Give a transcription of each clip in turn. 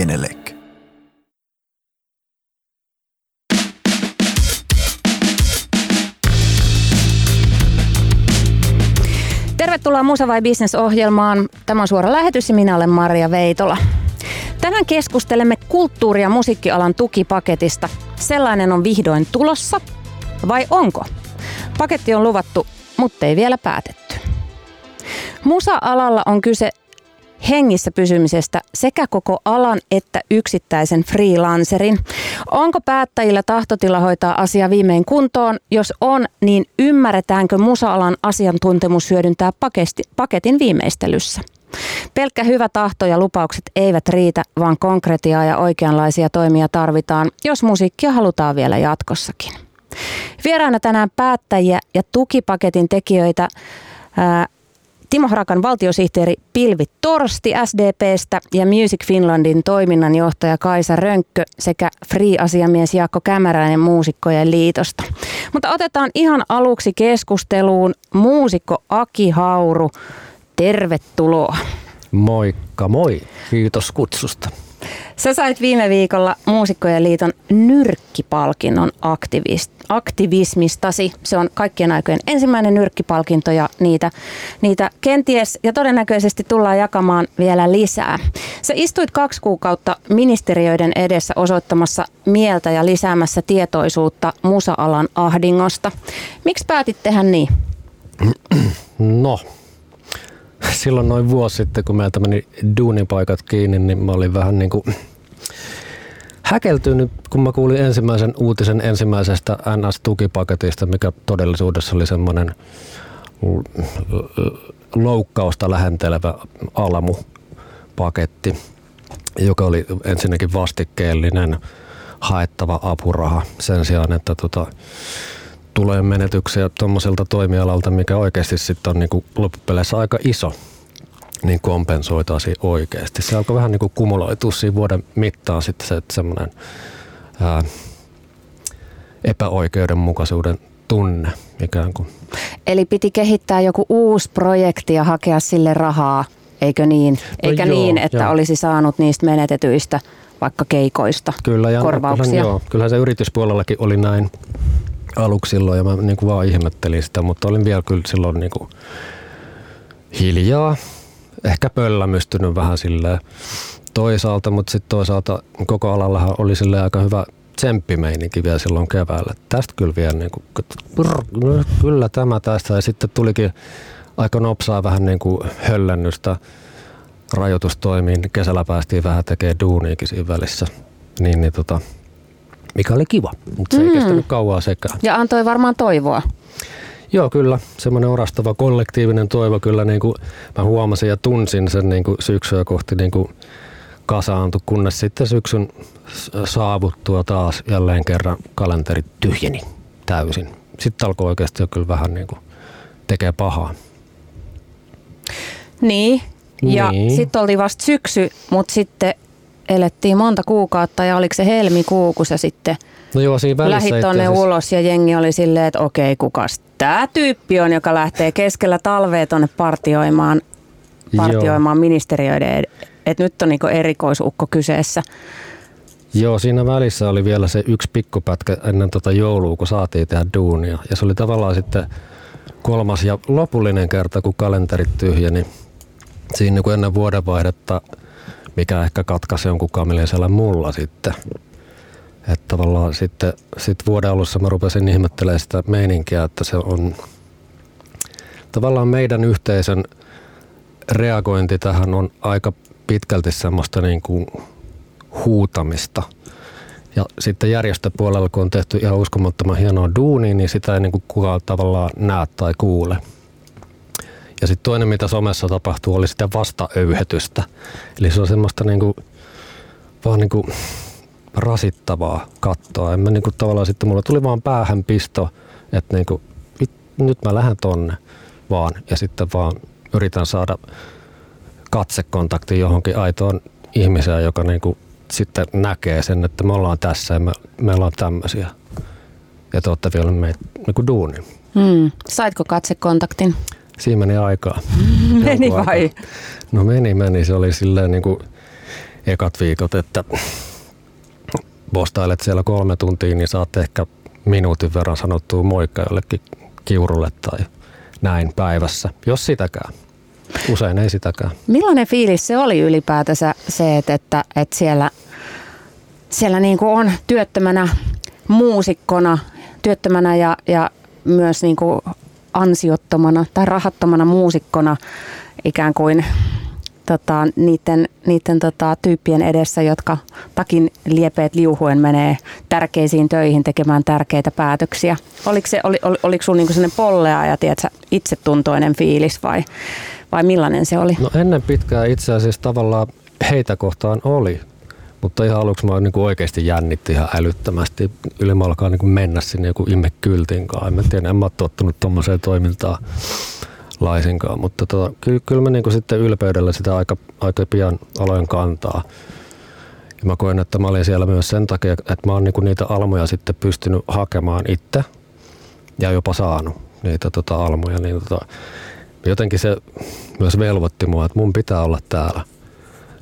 Genelec. Tervetuloa Musa vai Business ohjelmaan. Tämä on suora lähetys ja minä olen Maria Veitola. Tänään keskustelemme kulttuuri- ja musiikkialan tukipaketista. Sellainen on vihdoin tulossa. Vai onko? Paketti on luvattu, mutta ei vielä päätetty. Musa-alalla on kyse hengissä pysymisestä sekä koko alan että yksittäisen freelancerin. Onko päättäjillä tahtotila hoitaa asia viimein kuntoon? Jos on, niin ymmärretäänkö musa-alan asiantuntemus hyödyntää paketin viimeistelyssä? Pelkkä hyvä tahto ja lupaukset eivät riitä, vaan konkretiaa ja oikeanlaisia toimia tarvitaan, jos musiikkia halutaan vielä jatkossakin. Vieraana tänään päättäjiä ja tukipaketin tekijöitä Timo Harakan valtiosihteeri Pilvi Torsti SDPstä ja Music Finlandin toiminnanjohtaja Kaisa Rönkkö sekä Free-asiamies Jaakko Kämäräinen Muusikkojen liitosta. Mutta otetaan ihan aluksi keskusteluun muusikko Aki Hauru. Tervetuloa. Moikka moi, kiitos kutsusta. Sä sait viime viikolla Muusikkojen liiton nyrkkipalkinnon aktivist, aktivismistasi. Se on kaikkien aikojen ensimmäinen nyrkkipalkinto ja niitä, niitä kenties ja todennäköisesti tullaan jakamaan vielä lisää. Sä istuit kaksi kuukautta ministeriöiden edessä osoittamassa mieltä ja lisäämässä tietoisuutta musa-alan ahdingosta. Miksi päätit tehdä niin? No, silloin noin vuosi sitten, kun meiltä meni duunipaikat kiinni, niin mä olin vähän niin kuin häkeltynyt, kun mä kuulin ensimmäisen uutisen ensimmäisestä NS-tukipaketista, mikä todellisuudessa oli semmoinen loukkausta lähentelevä alamupaketti, joka oli ensinnäkin vastikkeellinen haettava apuraha sen sijaan, että tota, tulee menetyksiä tuommoiselta toimialalta, mikä oikeasti sitten on niin loppupeleissä aika iso niin kompensoitaisiin oikeasti. Se alkoi vähän niin kuin kumuloitua siinä vuoden mittaan sitten se, että semmoinen ää, epäoikeudenmukaisuuden tunne ikään kuin. Eli piti kehittää joku uusi projekti ja hakea sille rahaa, eikö niin? No Eikä joo, niin, että joo. olisi saanut niistä menetetyistä vaikka keikoista kyllä, ja korvauksia. Kyllä, joo, kyllähän se yrityspuolellakin oli näin aluksi silloin ja mä niin kuin vaan ihmettelin sitä, mutta olin vielä kyllä silloin niin kuin hiljaa ehkä pöllämystynyt vähän silleen toisaalta, mutta sitten toisaalta koko alallahan oli sille aika hyvä tsemppimeininki vielä silloin keväällä. Tästä kyllä vielä niin kuin, brr, kyllä tämä tästä ja sitten tulikin aika nopsaa vähän niin kuin höllennystä rajoitustoimiin. Kesällä päästiin vähän tekemään duuniikin siinä välissä. Niin, niin tota, mikä oli kiva, mutta se mm. ei kestänyt kauaa sekään. Ja antoi varmaan toivoa. Joo, kyllä. Semmoinen orastava kollektiivinen toivo kyllä niin kuin mä huomasin ja tunsin sen niin kuin syksyä kohti niin kuin kasaantui, kunnes sitten syksyn saavuttua taas jälleen kerran kalenteri tyhjeni täysin. Sitten alkoi oikeasti jo kyllä vähän niin kuin tekee pahaa. Niin, ja niin. sitten oli vasta syksy, mutta sitten elettiin monta kuukautta ja oliko se helmikuu, kun se sitten – No joo, siinä Lähit tonne ulos ja jengi oli silleen, että okei, kukas tämä tyyppi on, joka lähtee keskellä talvea tonne partioimaan, partioimaan ministeriöiden, että nyt on niinku erikoisukko kyseessä. Joo, siinä välissä oli vielä se yksi pikkupätkä ennen tota joulua, kun saatiin tehdä duunia. Ja se oli tavallaan sitten kolmas ja lopullinen kerta, kun kalenterit tyhjeni. Siinä niin kuin ennen vuodenvaihdetta, mikä ehkä katkaisi jonkun kamilin mulla sitten. Että tavallaan sitten sit vuoden alussa mä rupesin ihmettelemään sitä meininkiä, että se on tavallaan meidän yhteisön reagointi tähän on aika pitkälti semmoista niin kuin huutamista. Ja sitten järjestöpuolella, kun on tehty ihan uskomattoman hienoa duunia, niin sitä ei niin kuin kukaan tavallaan näe tai kuule. Ja sitten toinen, mitä somessa tapahtuu, oli sitä vastaöyhetystä. Eli se on semmoista niin kuin, vaan niin kuin rasittavaa kattoa. En mä niinku tavallaan sitten mulla tuli vaan päähän pisto, että niinku, nyt mä lähden tonne vaan ja sitten vaan yritän saada katsekontakti johonkin aitoon ihmiseen, joka niinku sitten näkee sen, että me ollaan tässä ja me, me ollaan tämmöisiä. Ja te olette vielä meitä niinku duuni. Hmm. Saitko katsekontaktin? Siinä meni aikaa. meni vai? No meni, meni. Se oli silleen niin kuin ekat viikot, että postailet siellä kolme tuntia, niin saat ehkä minuutin verran sanottua moikka jollekin kiurulle tai näin päivässä, jos sitäkään. Usein ei sitäkään. Millainen fiilis se oli ylipäätänsä se, että, että, että siellä, siellä niin kuin on työttömänä muusikkona, työttömänä ja, ja myös niin kuin ansiottomana tai rahattomana muusikkona ikään kuin tota, niiden, niiden tota, tyyppien edessä, jotka takin liepeet liuhuen menee tärkeisiin töihin tekemään tärkeitä päätöksiä. Oliko, se, oli, oli, oliko niinku sellainen pollea ja tiedätkö, itsetuntoinen fiilis vai, vai millainen se oli? No ennen pitkään itse asiassa tavallaan heitä kohtaan oli, mutta ihan aluksi mä niin kuin oikeasti jännitti ihan älyttömästi. Yli alkaa niin kuin mennä sinne joku immekyltin kanssa. En mä tiedä, en mä ole tottunut tuommoiseen toimintaan laisinkaan, mutta tota, ky- kyllä mä niin kuin sitten ylpeydellä sitä aika, aika pian aloin kantaa. Ja mä koen, että mä olin siellä myös sen takia, että mä oon niinku niitä almoja sitten pystynyt hakemaan itse ja jopa saanut niitä tota almoja. Niin tota, jotenkin se myös velvoitti mua, että mun pitää olla täällä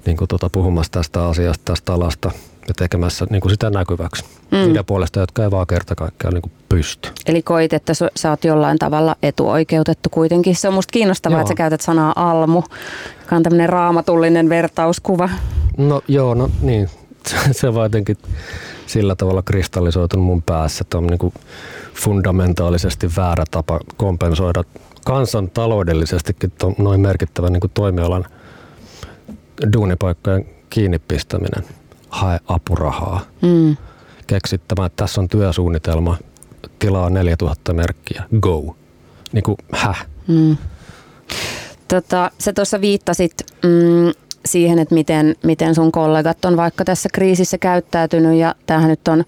niin kuin tota, puhumassa tästä asiasta, tästä alasta ja tekemässä niin kuin sitä näkyväksi. Mm. Niiden puolesta, jotka ei vaan kerta kaikkiaan niin kuin pysty. Eli koit, että sä oot jollain tavalla etuoikeutettu kuitenkin. Se on musta kiinnostavaa, joo. että sä käytät sanaa almu, joka on tämmöinen raamatullinen vertauskuva. No joo, no niin. Se on jotenkin sillä tavalla kristallisoitunut mun päässä, että on niin kuin fundamentaalisesti väärä tapa kompensoida kansan taloudellisestikin noin merkittävän niin kuin toimialan duunipaikkojen kiinni pistäminen. Hae apurahaa. Mm. Keksittämään, että tässä on työsuunnitelma, tilaa 4000 merkkiä, go. Niin kuin, häh? Mm. Tota, sä tuossa viittasit mm, siihen, että miten, miten sun kollegat on vaikka tässä kriisissä käyttäytynyt ja tämähän nyt on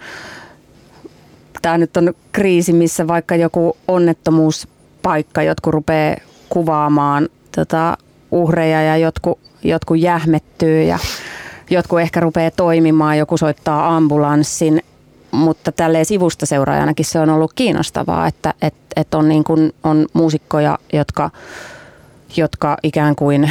tämä nyt on kriisi, missä vaikka joku onnettomuuspaikka, jotkut rupeaa kuvaamaan tota, uhreja ja jotkut, jotkut jähmettyy ja jotkut ehkä rupeaa toimimaan, joku soittaa ambulanssin, mutta tälleen sivusta seuraajanakin se on ollut kiinnostavaa, että et, et on, niin kuin, on muusikkoja, jotka, jotka ikään kuin,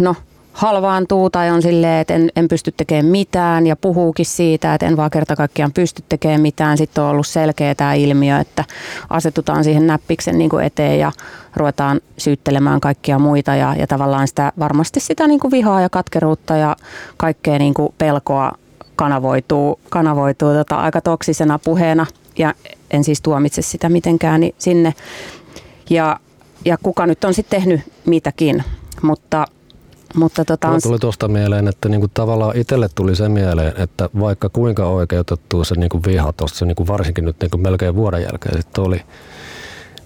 no halvaantuu tai on silleen, että en, en pysty tekemään mitään ja puhuukin siitä, että en vaan kerta kaikkiaan pysty tekemään mitään. Sitten on ollut selkeä tämä ilmiö, että asetutaan siihen näppiksen niin kuin eteen ja ruvetaan syyttelemään kaikkia muita ja, ja tavallaan sitä, varmasti sitä niin kuin vihaa ja katkeruutta ja kaikkea niin kuin pelkoa kanavoituu, kanavoituu tota aika toksisena puheena ja en siis tuomitse sitä mitenkään niin sinne. Ja, ja kuka nyt on sitten tehnyt mitäkin, mutta mutta tota on... tuli tuosta mieleen, että niinku tavallaan itselle tuli se mieleen, että vaikka kuinka oikeutettu se niinku viha tuossa niinku varsinkin nyt niinku melkein vuoden jälkeen sitten oli,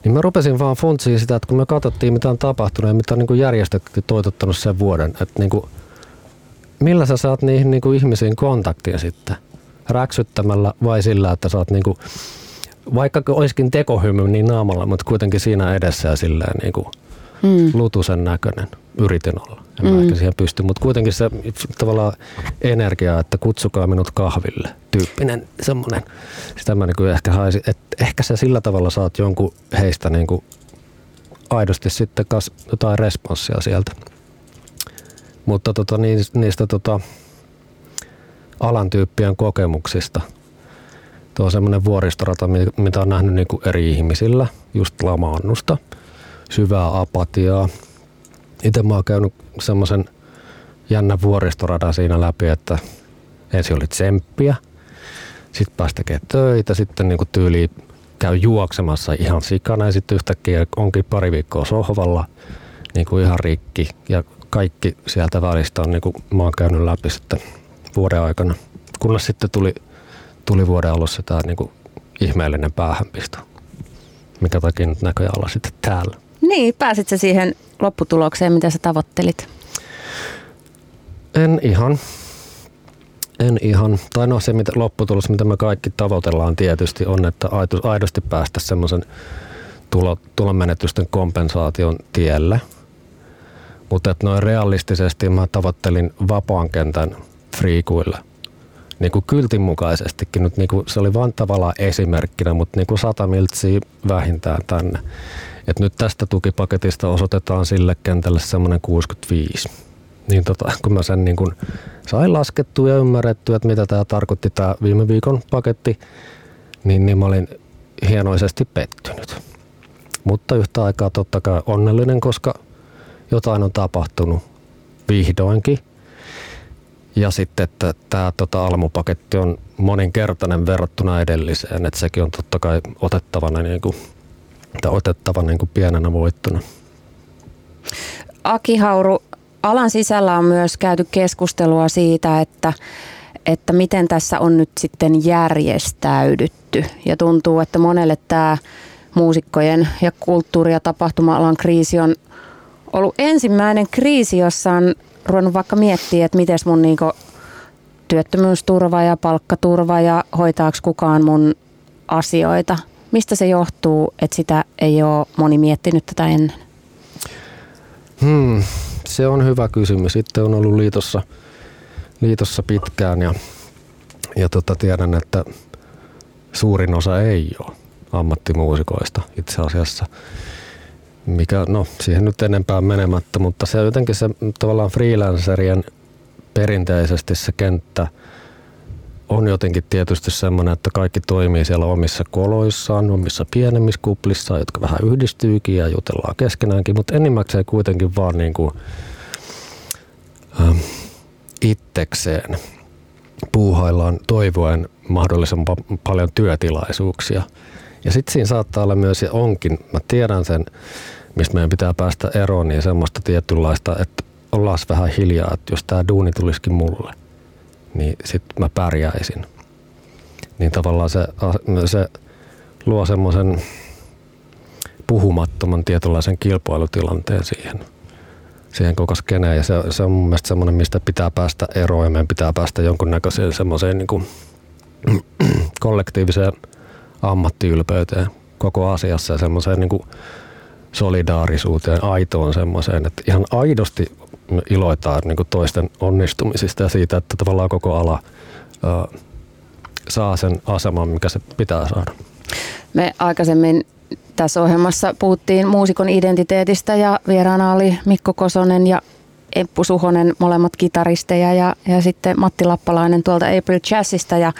niin mä rupesin vaan funtsiin sitä, että kun me katsottiin mitä on tapahtunut ja mitä on niinku järjestöt toitottanut sen vuoden, että niinku, millä sä saat niihin niinku ihmisiin kontaktia sitten? Räksyttämällä vai sillä, että saat niinku, vaikka olisikin tekohymy niin naamalla, mutta kuitenkin siinä edessä ja silleen niinku mm. lutusen näköinen yritin olla. En mm. ehkä siihen pysty, mutta kuitenkin se tavallaan energia, että kutsukaa minut kahville, tyyppinen semmoinen. Sitä mä niin ehkä haisin, että ehkä sä sillä tavalla saat jonkun heistä niin kuin aidosti sitten kas jotain responssia sieltä. Mutta tota, niistä tota, alan tyyppien kokemuksista. Tuo on semmoinen vuoristorata, mitä on nähnyt niin kuin eri ihmisillä, just lamaannusta, syvää apatiaa, itse mä oon käynyt semmoisen jännä vuoristoradan siinä läpi, että ensin oli tsemppiä, sitten pääsi tekemään töitä, sitten niin tyyli käy juoksemassa ihan sikana ja sitten yhtäkkiä onkin pari viikkoa sohvalla niin kuin ihan rikki ja kaikki sieltä välistä on niin kuin mä oon käynyt läpi sitten vuoden aikana. Kunnes sitten tuli, tuli vuoden alussa tämä niin kuin ihmeellinen päähänpisto, mikä takia nyt näköjään olla sitten täällä. Niin, pääsit sä siihen lopputulokseen, mitä sä tavoittelit? En ihan. En ihan. Tai no se mitä, lopputulos, mitä me kaikki tavoitellaan tietysti on, että aidosti päästä semmoisen tulo, tulonmenetysten kompensaation tielle. Mutta että noin realistisesti mä tavoittelin vapaan kentän friikuille. Niin kuin kyltin mukaisestikin. Nyt niin kuin, se oli vain tavallaan esimerkkinä, mutta niin kuin sata miltsiä vähintään tänne. Et nyt tästä tukipaketista osoitetaan sille kentälle semmoinen 65 niin tota, kun mä sen niin kun sain laskettua ja ymmärrettyä, että mitä tämä tarkoitti tämä viime viikon paketti, niin, niin mä olin hienoisesti pettynyt. Mutta yhtä aikaa totta kai onnellinen, koska jotain on tapahtunut vihdoinkin. Ja sitten, että tämä tota, almupaketti on moninkertainen verrattuna edelliseen, että sekin on totta kai otettavana, niin kuin, tai otettava niin kuin pienenä voittona. Aki Hauru, alan sisällä on myös käyty keskustelua siitä, että, että miten tässä on nyt sitten järjestäydytty. Ja tuntuu, että monelle tämä muusikkojen ja kulttuuri- ja tapahtuma-alan kriisi on ollut ensimmäinen kriisi, jossa on ruvennut vaikka miettiä, että miten mun niinku työttömyysturva ja palkkaturva ja hoitaako kukaan mun asioita. Mistä se johtuu, että sitä ei ole moni miettinyt tätä ennen? Hmm, se on hyvä kysymys. Sitten on ollut liitossa, liitossa pitkään ja, ja tota, tiedän, että suurin osa ei ole ammattimuusikoista itse asiassa. Mikä, no, siihen nyt enempää menemättä, mutta se jotenkin se tavallaan freelancerien perinteisesti se kenttä on jotenkin tietysti semmoinen, että kaikki toimii siellä omissa koloissaan, omissa pienemmissä kuplissa, jotka vähän yhdistyykin ja jutellaan keskenäänkin, mutta enimmäkseen kuitenkin vaan niin kuin, äh, itsekseen puuhaillaan toivoen mahdollisimman paljon työtilaisuuksia. Ja sitten siinä saattaa olla myös, ja onkin, mä tiedän sen, mistä meidän pitää päästä eroon, niin semmoista tietynlaista, että ollaan vähän hiljaa, että jos tämä duuni tulisikin mulle, niin sitten mä pärjäisin. Niin tavallaan se, se luo semmoisen puhumattoman tietynlaisen kilpailutilanteen siihen, siihen koko skeneen. Ja se, se on mun mielestä semmoinen, mistä pitää päästä eroon ja meidän pitää päästä jonkunnäköiseen semmoiseen niin kuin kollektiiviseen ammattiylpeyteen koko asiassa ja semmoiseen niin solidaarisuuteen, aitoon semmoiseen, että ihan aidosti iloitaan niin kuin toisten onnistumisista ja siitä, että tavallaan koko ala ää, saa sen aseman, mikä se pitää saada. Me aikaisemmin tässä ohjelmassa puhuttiin muusikon identiteetistä ja vieraana oli Mikko Kosonen ja Eppu Suhonen, molemmat kitaristeja ja, ja sitten Matti Lappalainen tuolta April Jazzista ja,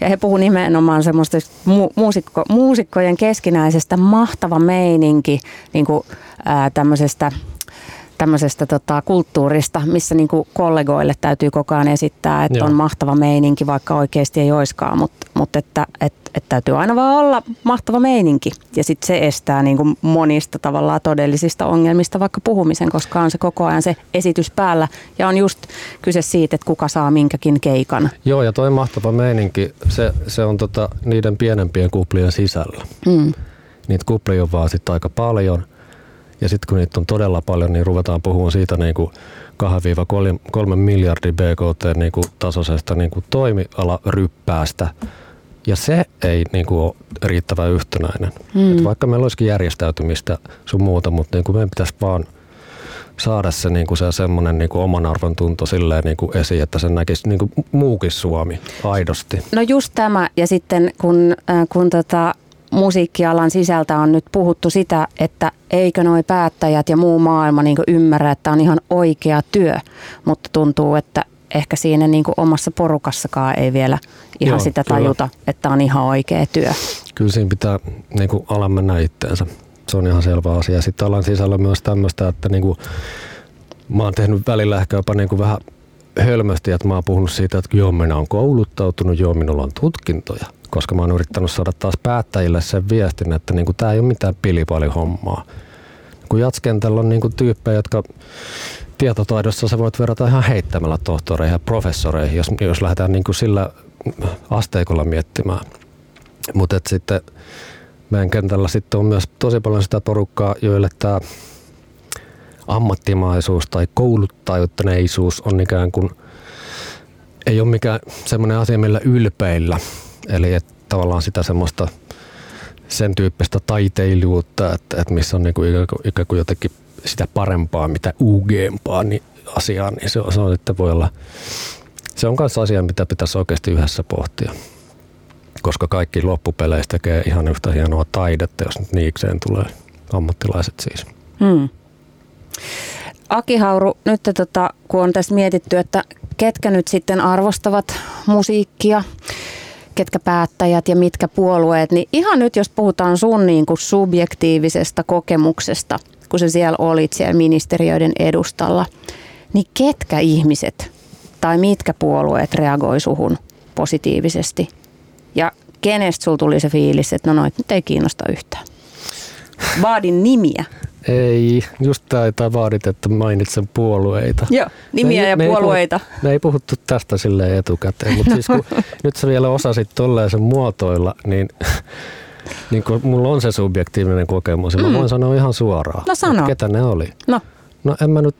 ja he puhuivat nimenomaan semmoista mu, muusikko, muusikkojen keskinäisestä mahtava meininki niin kuin, ää, tämmöisestä tämmöisestä tota, kulttuurista, missä niinku kollegoille täytyy koko ajan esittää, että Joo. on mahtava meininki, vaikka oikeasti ei oiskaan, mutta mut että et, et täytyy aina vaan olla mahtava meininki. Ja sitten se estää niinku monista tavallaan todellisista ongelmista vaikka puhumisen, koska on se koko ajan se esitys päällä. Ja on just kyse siitä, että kuka saa minkäkin keikan. Joo, ja toi mahtava meininki, se, se on tota, niiden pienempien kuplien sisällä. Mm. Niitä kuplia on vaan sitten aika paljon – ja sitten kun niitä on todella paljon, niin ruvetaan puhumaan siitä niin kuin 2-3 miljardin BKT niin kuin tasoisesta niin kuin toimialaryppäästä. Ja se ei niin kuin, ole riittävän yhtenäinen. Mm. Et vaikka meillä olisikin järjestäytymistä sun muuta, mutta niin kuin meidän pitäisi vaan saada se, niin kuin se semmoinen niin kuin oman arvon tunto silleen niin kuin esiin, että se näkisi niin kuin muukin Suomi aidosti. No just tämä, ja sitten kun, äh, kun tota, musiikkialan sisältä on nyt puhuttu sitä, että eikö noi päättäjät ja muu maailma niin ymmärrä, että on ihan oikea työ, mutta tuntuu, että ehkä siinä niin omassa porukassakaan ei vielä ihan Joo, sitä tajuta, kyllä. että on ihan oikea työ. Kyllä siinä pitää niin kuin alan mennä itteensä. Se on ihan selvä asia. Sitten alan sisällä myös tämmöistä, että niin kuin, mä oon tehnyt välillä ehkä jopa niin kuin vähän hölmösti, että mä oon puhunut siitä, että joo, minä on kouluttautunut, joo, minulla on tutkintoja – koska mä oon yrittänyt saada taas päättäjille sen viestin, että niin tämä ei ole mitään pilipalihommaa. Kun jatskentällä on niin kuin tyyppejä, jotka tietotaidossa sä voit verrata ihan heittämällä tohtoreihin ja professoreihin, jos, jos lähdetään niin kuin sillä asteikolla miettimään. Mutta sitten meidän kentällä sitten on myös tosi paljon sitä porukkaa, joille tämä ammattimaisuus tai kouluttajuuttaneisuus on ikään kuin ei ole mikään semmoinen asia, millä ylpeillä, Eli että tavallaan sitä semmoista sen tyyppistä taiteilijuutta, että, että missä on ikään, kuin, ikään kuin jotenkin sitä parempaa, mitä UGmpaa niin asiaa, niin se on, se on että voi olla, se on myös asia, mitä pitäisi oikeasti yhdessä pohtia. Koska kaikki loppupeleistä tekee ihan yhtä hienoa taidetta, jos nyt niikseen tulee ammattilaiset siis. Hmm. Aki Hauru, nyt tota, kun on tässä mietitty, että ketkä nyt sitten arvostavat musiikkia, ketkä päättäjät ja mitkä puolueet, niin ihan nyt jos puhutaan sun niin kuin subjektiivisesta kokemuksesta, kun se siellä olit siellä ministeriöiden edustalla, niin ketkä ihmiset tai mitkä puolueet reagoi suhun positiivisesti? Ja kenestä sulla tuli se fiilis, että no noit nyt ei kiinnosta yhtään? Vaadin nimiä. Ei, just tai vaadit, että mainitsen puolueita. Joo, nimiä me ja me puolueita. Ei puhuttu, me ei puhuttu tästä sille etukäteen, mutta siis kun nyt sä vielä osasit tolleen muotoilla, niin, niin kun mulla on se subjektiivinen kokemus, mm. mä voin sanoa ihan suoraan, no sano. ketä ne oli. No. No en mä nyt,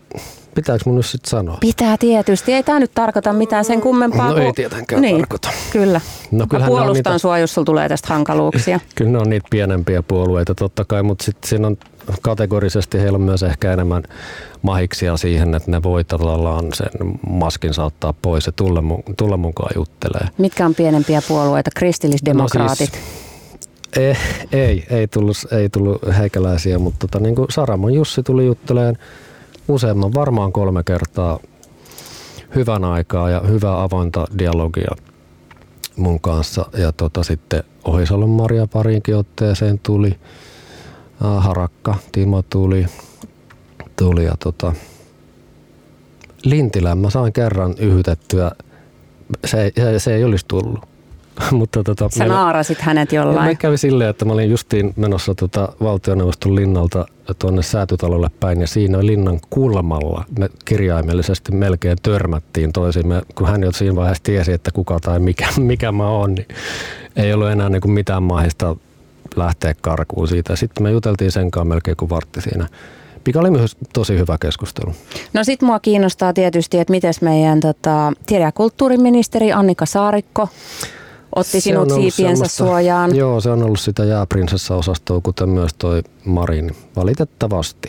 pitääkö mun nyt sitten sanoa? Pitää tietysti, ei tämä nyt tarkoita mitään sen kummempaa. No ei tietenkään niin, tarkoita. Kyllä. No, mä puolustan niitä... sua, jos sulla tulee tästä hankaluuksia. kyllä ne on niitä pienempiä puolueita totta kai, mutta sitten siinä on kategorisesti heillä on myös ehkä enemmän mahiksia siihen, että ne voi tavallaan sen maskin saattaa pois ja tulla, tulla mukaan juttelee. Mitkä on pienempiä puolueita? Kristillisdemokraatit? No siis, ei, ei, ei, tullut, ei tullut heikäläisiä, mutta tota, niin kuin Saramon Jussi tuli jutteleen useamman, varmaan kolme kertaa hyvän aikaa ja hyvää avointa dialogia mun kanssa. Ja tota, sitten Ohisalon Maria pariinkin otteeseen tuli. Harakka, Timo tuli, tuli ja tota, Lintilän mä sain kerran yhytettyä, se, se, se ei olisi tullut. Mutta tota, Sä meillä, naarasit hänet jollain. Me kävi silleen, että mä olin justiin menossa tota valtioneuvoston linnalta tuonne säätytalolle päin ja siinä linnan kulmalla me kirjaimellisesti melkein törmättiin toisiimme, kun hän jo siinä vaiheessa tiesi, että kuka tai mikä, mikä mä oon, niin ei ollut enää niin kuin mitään mahista lähteä karkuun siitä. Sitten me juteltiin sen kanssa melkein kuin vartti siinä. Mikä oli myös tosi hyvä keskustelu. No sit mua kiinnostaa tietysti, että miten meidän tota, tiede- ja kulttuuriministeri Annika Saarikko otti se sinut siipiensä suojaan. Joo, se on ollut sitä jääprinsessa-osastoa, kuten myös toi Marin, valitettavasti.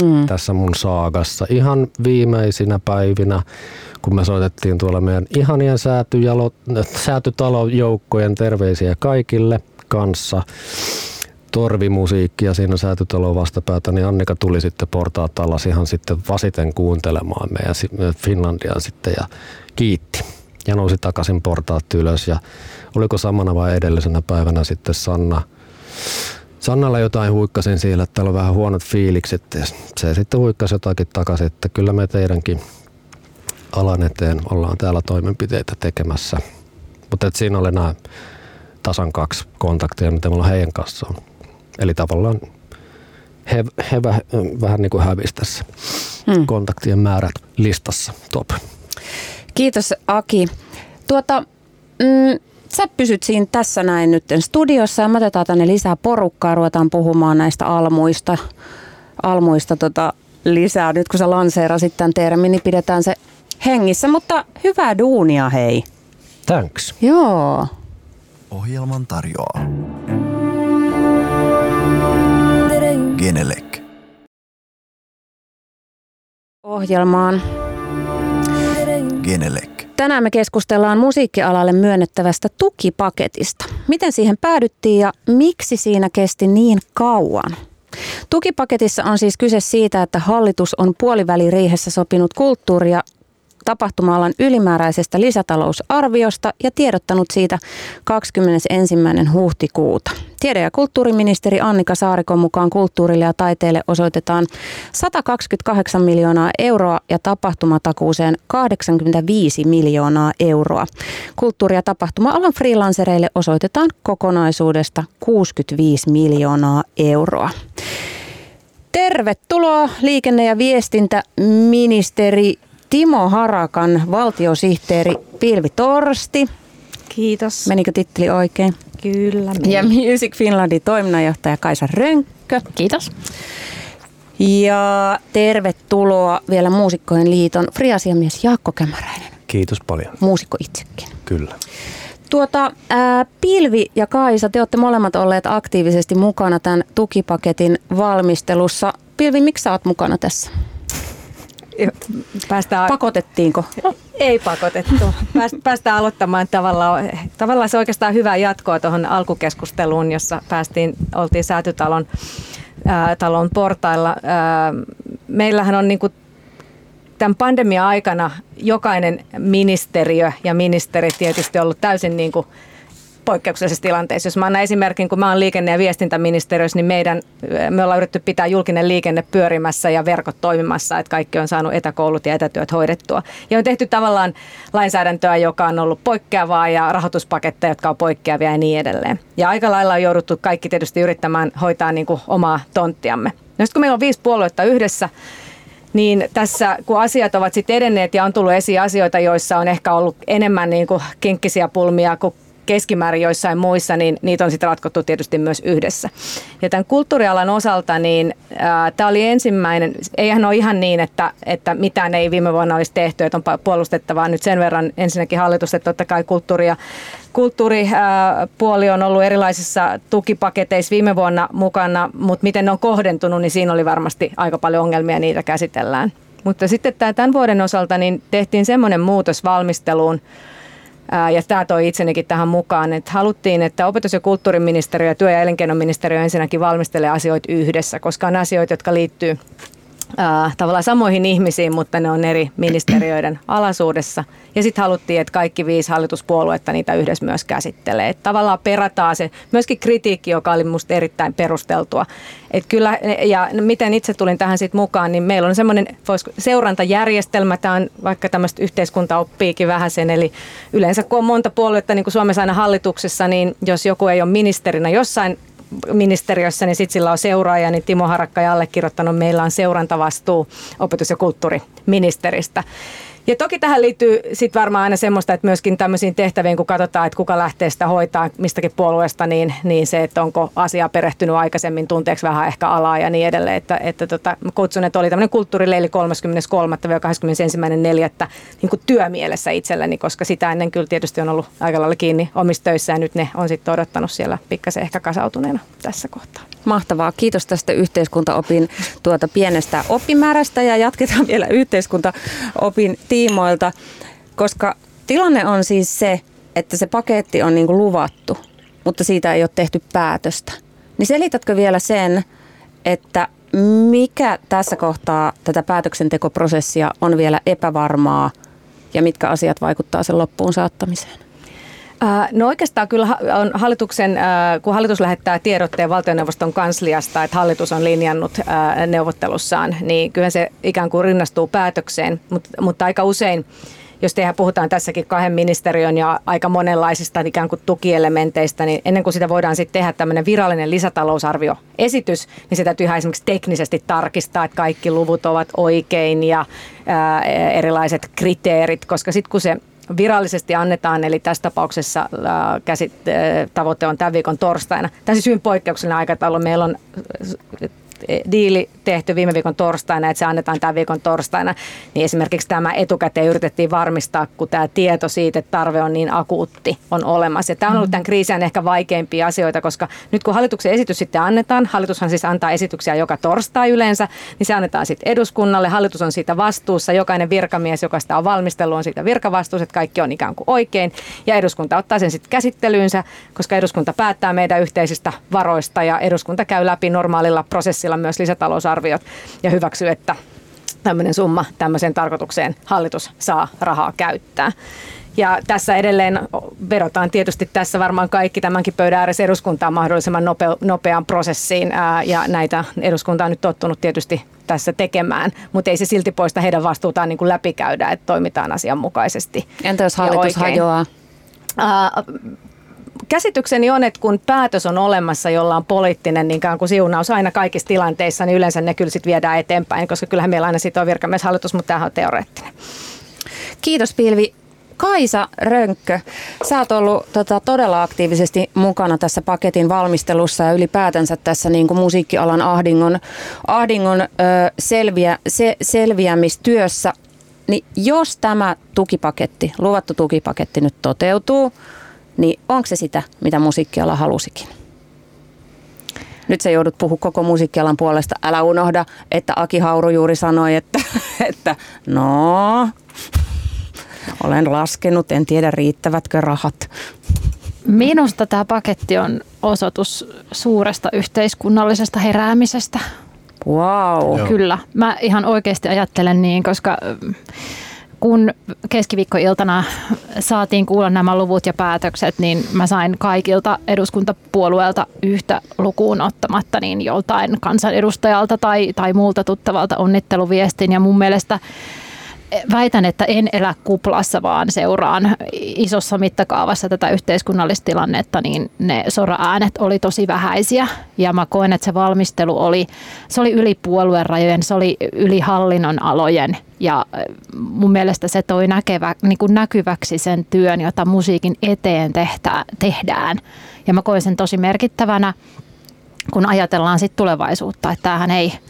Hmm. Tässä mun saagassa. Ihan viimeisinä päivinä, kun me soitettiin tuolla meidän ihanien säätyjalo, säätytalojoukkojen terveisiä kaikille – kanssa torvimusiikkia siinä säätytalon vastapäätä, niin Annika tuli sitten portaat alas ihan sitten vasiten kuuntelemaan meidän Finlandian sitten ja kiitti. Ja nousi takaisin portaat ylös ja oliko samana vai edellisenä päivänä sitten Sanna, Sannalla jotain huikkasin siellä, että täällä on vähän huonot fiilikset ja se sitten huikkasi jotakin takaisin, että kyllä me teidänkin alan eteen ollaan täällä toimenpiteitä tekemässä. Mutta siinä oli nämä tasan kaksi kontaktia, mitä mulla heidän kanssa on. Eli tavallaan he, he väh, vähän niin kuin hävisi tässä hmm. kontaktien määrät listassa top. Kiitos Aki. Tuota, mm, sä pysyt siinä tässä näin nyt studiossa ja me otetaan tänne lisää porukkaa, ruvetaan puhumaan näistä almuista, almuista tota, lisää. Nyt kun sä lanseerasit tämän termin, niin pidetään se hengissä, mutta hyvää duunia hei. Thanks. Joo. Ohjelman tarjoaa Genelec. Ohjelmaan. Genelec. Tänään me keskustellaan musiikkialalle myönnettävästä tukipaketista. Miten siihen päädyttiin ja miksi siinä kesti niin kauan? Tukipaketissa on siis kyse siitä, että hallitus on puoliväliriihessä sopinut kulttuuria tapahtuma-alan ylimääräisestä lisätalousarviosta ja tiedottanut siitä 21. huhtikuuta. Tiede- ja kulttuuriministeri Annika Saarikon mukaan kulttuurille ja taiteelle osoitetaan 128 miljoonaa euroa ja tapahtumatakuuseen 85 miljoonaa euroa. Kulttuuri- ja tapahtuma-alan freelancereille osoitetaan kokonaisuudesta 65 miljoonaa euroa. Tervetuloa liikenne- ja viestintäministeri Timo Harakan valtiosihteeri Pilvi Torsti. Kiitos. Menikö titteli oikein? Kyllä. Meni. Ja Music Finlandin toiminnanjohtaja Kaisa Rönkkö. Kiitos. Ja tervetuloa vielä Muusikkojen liiton friasiamies Jaakko Kämäräinen. Kiitos paljon. Muusikko itsekin. Kyllä. Tuota, ää, Pilvi ja Kaisa, te olette molemmat olleet aktiivisesti mukana tämän tukipaketin valmistelussa. Pilvi, miksi sä oot mukana tässä? Päästään... Pakotettiinko? Ei pakotettu. Päästään aloittamaan tavallaan, tavallaan se oikeastaan hyvä jatkoa tuohon alkukeskusteluun, jossa päästiin, oltiin säätytalon ää, talon portailla. Ää, meillähän on niinku tämän pandemia-aikana jokainen ministeriö ja ministeri tietysti ollut täysin niin kuin poikkeuksellisessa tilanteessa. Jos mä annan esimerkin, kun mä oon liikenne- ja viestintäministeriössä, niin meidän, me ollaan yritetty pitää julkinen liikenne pyörimässä ja verkot toimimassa, että kaikki on saanut etäkoulut ja etätyöt hoidettua. Ja on tehty tavallaan lainsäädäntöä, joka on ollut poikkeavaa ja rahoituspaketteja, jotka on poikkeavia ja niin edelleen. Ja aika lailla on jouduttu kaikki tietysti yrittämään hoitaa niin kuin omaa tonttiamme. No sitten kun meillä on viisi puoluetta yhdessä, niin tässä kun asiat ovat sitten edenneet ja on tullut esiin asioita, joissa on ehkä ollut enemmän niin kuin kinkkisiä pulmia kuin keskimäärin joissain muissa, niin niitä on sitten ratkottu tietysti myös yhdessä. Ja tämän kulttuurialan osalta, niin tämä oli ensimmäinen, eihän ole ihan niin, että, että mitään ei viime vuonna olisi tehty, että on puolustettavaa nyt sen verran ensinnäkin hallitus, että totta kai kulttuuri ja kulttuuripuoli on ollut erilaisissa tukipaketeissa viime vuonna mukana, mutta miten ne on kohdentunut, niin siinä oli varmasti aika paljon ongelmia, niitä käsitellään. Mutta sitten tämän vuoden osalta niin tehtiin semmoinen muutos valmisteluun, ja tämä toi itsenikin tähän mukaan, että haluttiin, että opetus- ja kulttuuriministeriö ja työ- ja elinkeinoministeriö ensinnäkin valmistelee asioita yhdessä, koska on asioita, jotka liittyy tavallaan samoihin ihmisiin, mutta ne on eri ministeriöiden alaisuudessa. Ja sitten haluttiin, että kaikki viisi hallituspuoluetta niitä yhdessä myös käsittelee. Että tavallaan perataan se myöskin kritiikki, joka oli minusta erittäin perusteltua. Et kyllä, ja miten itse tulin tähän sitten mukaan, niin meillä on semmoinen seurantajärjestelmä, tämä on vaikka tämmöistä yhteiskunta oppiikin vähän sen, eli yleensä kun on monta puoluetta, niin kuin Suomessa aina hallituksessa, niin jos joku ei ole ministerinä jossain ministeriössä, niin sitten sillä on seuraaja, niin Timo Harakka ja allekirjoittanut, meillä on seurantavastuu opetus- ja kulttuuriministeristä. Ja toki tähän liittyy sitten varmaan aina semmoista, että myöskin tämmöisiin tehtäviin, kun katsotaan, että kuka lähtee sitä hoitaa mistäkin puolueesta, niin, niin se, että onko asia perehtynyt aikaisemmin, tunteeksi vähän ehkä alaa ja niin edelleen. Että, että tota, kutsun, että oli tämmöinen kulttuurileili 33.–21.4. niin työmielessä itselleni, koska sitä ennen kyllä tietysti on ollut aika lailla kiinni omissa töissä ja nyt ne on sitten odottanut siellä pikkasen ehkä kasautuneena tässä kohtaa. Mahtavaa. Kiitos tästä yhteiskuntaopin tuota pienestä oppimäärästä ja jatketaan vielä yhteiskuntaopin tiimoilta, koska tilanne on siis se, että se paketti on niin kuin luvattu, mutta siitä ei ole tehty päätöstä. Niin selitätkö vielä sen, että mikä tässä kohtaa tätä päätöksentekoprosessia on vielä epävarmaa ja mitkä asiat vaikuttaa sen loppuun saattamiseen? No oikeastaan kyllä on hallituksen, kun hallitus lähettää tiedotteen valtioneuvoston kansliasta, että hallitus on linjannut neuvottelussaan, niin kyllä se ikään kuin rinnastuu päätökseen, mutta, aika usein jos tehdään, puhutaan tässäkin kahden ministeriön ja aika monenlaisista ikään kuin tukielementeistä, niin ennen kuin sitä voidaan sitten tehdä tämmöinen virallinen lisätalousarvioesitys, niin se täytyy ihan esimerkiksi teknisesti tarkistaa, että kaikki luvut ovat oikein ja ää, erilaiset kriteerit, koska sitten kun se virallisesti annetaan, eli tässä tapauksessa äh, käsit, äh, tavoite on tämän viikon torstaina. Siis hyvin poikkeuksellinen aikataulu. Meillä on diili tehty viime viikon torstaina, että se annetaan tämän viikon torstaina, niin esimerkiksi tämä etukäteen yritettiin varmistaa, kun tämä tieto siitä, että tarve on niin akuutti, on olemassa. Ja tämä on ollut tämän kriisin ehkä vaikeimpia asioita, koska nyt kun hallituksen esitys sitten annetaan, hallitushan siis antaa esityksiä joka torstai yleensä, niin se annetaan sitten eduskunnalle, hallitus on siitä vastuussa, jokainen virkamies, joka sitä on valmistellut, on siitä virkavastuussa, että kaikki on ikään kuin oikein, ja eduskunta ottaa sen sitten käsittelyynsä, koska eduskunta päättää meidän yhteisistä varoista, ja eduskunta käy läpi normaalilla prosessilla keskustella myös lisätalousarviot ja hyväksyy, että tämmöinen summa tämmöiseen tarkoitukseen hallitus saa rahaa käyttää. Ja tässä edelleen vedotaan tietysti tässä varmaan kaikki tämänkin pöydän ääressä eduskuntaan mahdollisimman nope, nopeaan prosessiin ää, ja näitä eduskunta on nyt tottunut tietysti tässä tekemään, mutta ei se silti poista heidän vastuutaan niin kuin läpikäydä, että toimitaan asianmukaisesti. Entä jos hallitus hajoaa? Käsitykseni on, että kun päätös on olemassa, jolla on poliittinen niin kuin siunaus aina kaikissa tilanteissa, niin yleensä ne kyllä sitten viedään eteenpäin, koska kyllähän meillä aina siitä on virkamieshallitus, mutta tämähän on teoreettinen. Kiitos Pilvi. Kaisa Rönkkö, sä oot ollut tota, todella aktiivisesti mukana tässä paketin valmistelussa ja ylipäätänsä tässä niin kuin musiikkialan ahdingon, ahdingon ö, selviä, se, selviämistyössä. Niin jos tämä tukipaketti, luvattu tukipaketti nyt toteutuu, niin onko se sitä, mitä musiikkiala halusikin? Nyt se joudut puhua koko musiikkialan puolesta. Älä unohda, että Aki Hauru juuri sanoi, että, että no, olen laskenut, en tiedä riittävätkö rahat. Minusta tämä paketti on osoitus suuresta yhteiskunnallisesta heräämisestä. Wow. Joo. Kyllä. Mä ihan oikeasti ajattelen niin, koska kun keskiviikkoiltana saatiin kuulla nämä luvut ja päätökset, niin mä sain kaikilta eduskuntapuolueelta yhtä lukuun ottamatta niin joltain kansanedustajalta tai, tai muulta tuttavalta onnitteluviestin. Ja mun mielestä väitän, että en elä kuplassa, vaan seuraan isossa mittakaavassa tätä yhteiskunnallista tilannetta, niin ne sora-äänet oli tosi vähäisiä. Ja mä koen, että se valmistelu oli, se oli yli puoluerajojen, se oli yli hallinnon alojen. Ja mun mielestä se toi näkevä, niin kuin näkyväksi sen työn, jota musiikin eteen tehtä, tehdään. Ja mä koen sen tosi merkittävänä, kun ajatellaan sitten tulevaisuutta, että tämähän ei –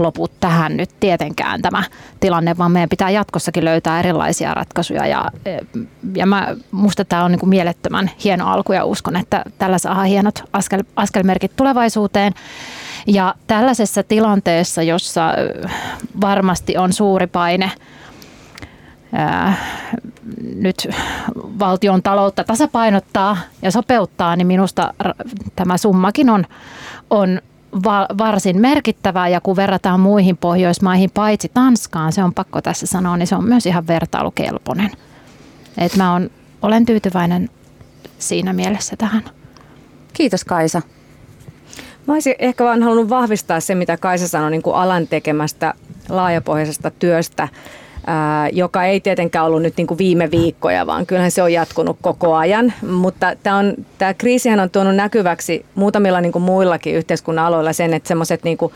lopu tähän nyt tietenkään tämä tilanne, vaan meidän pitää jatkossakin löytää erilaisia ratkaisuja. Ja, ja mä, musta tämä on niin kuin mielettömän hieno alku ja uskon, että tällä saa hienot askel, askelmerkit tulevaisuuteen. Ja tällaisessa tilanteessa, jossa varmasti on suuri paine ää, nyt valtion taloutta tasapainottaa ja sopeuttaa, niin minusta tämä summakin on, on va- varsin merkittävää ja kun verrataan muihin Pohjoismaihin, paitsi Tanskaan, se on pakko tässä sanoa, niin se on myös ihan vertailukelpoinen. Et mä on, olen tyytyväinen siinä mielessä tähän. Kiitos Kaisa. Mä olisin ehkä vaan halunnut vahvistaa se, mitä Kaisa sanoi niin kuin alan tekemästä laajapohjaisesta työstä joka ei tietenkään ollut nyt niin kuin viime viikkoja, vaan kyllähän se on jatkunut koko ajan. Mutta tämä, on, tämä kriisihän on tuonut näkyväksi muutamilla niin kuin muillakin yhteiskunnan aloilla sen, että semmoiset, niin kuin,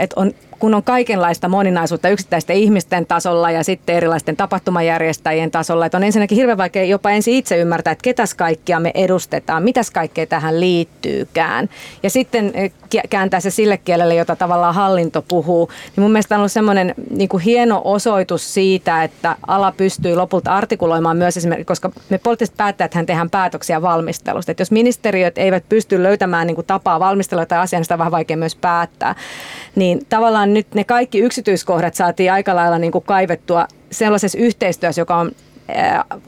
että on kun on kaikenlaista moninaisuutta yksittäisten ihmisten tasolla ja sitten erilaisten tapahtumajärjestäjien tasolla, että on ensinnäkin hirveän vaikea jopa ensin itse ymmärtää, että ketäs kaikkia me edustetaan, mitäs kaikkea tähän liittyykään. Ja sitten eh, kääntää se sille kielelle, jota tavallaan hallinto puhuu. Niin mun mielestä on ollut semmoinen niin hieno osoitus siitä, että ala pystyy lopulta artikuloimaan myös esimerkiksi, koska me poliittiset päättäjät tehdään päätöksiä valmistelusta. Että jos ministeriöt eivät pysty löytämään niin kuin tapaa valmistella tai asiaa, niin sitä on vähän vaikea myös päättää. Niin tavallaan nyt ne kaikki yksityiskohdat saatiin aika lailla niin kuin kaivettua sellaisessa yhteistyössä, joka on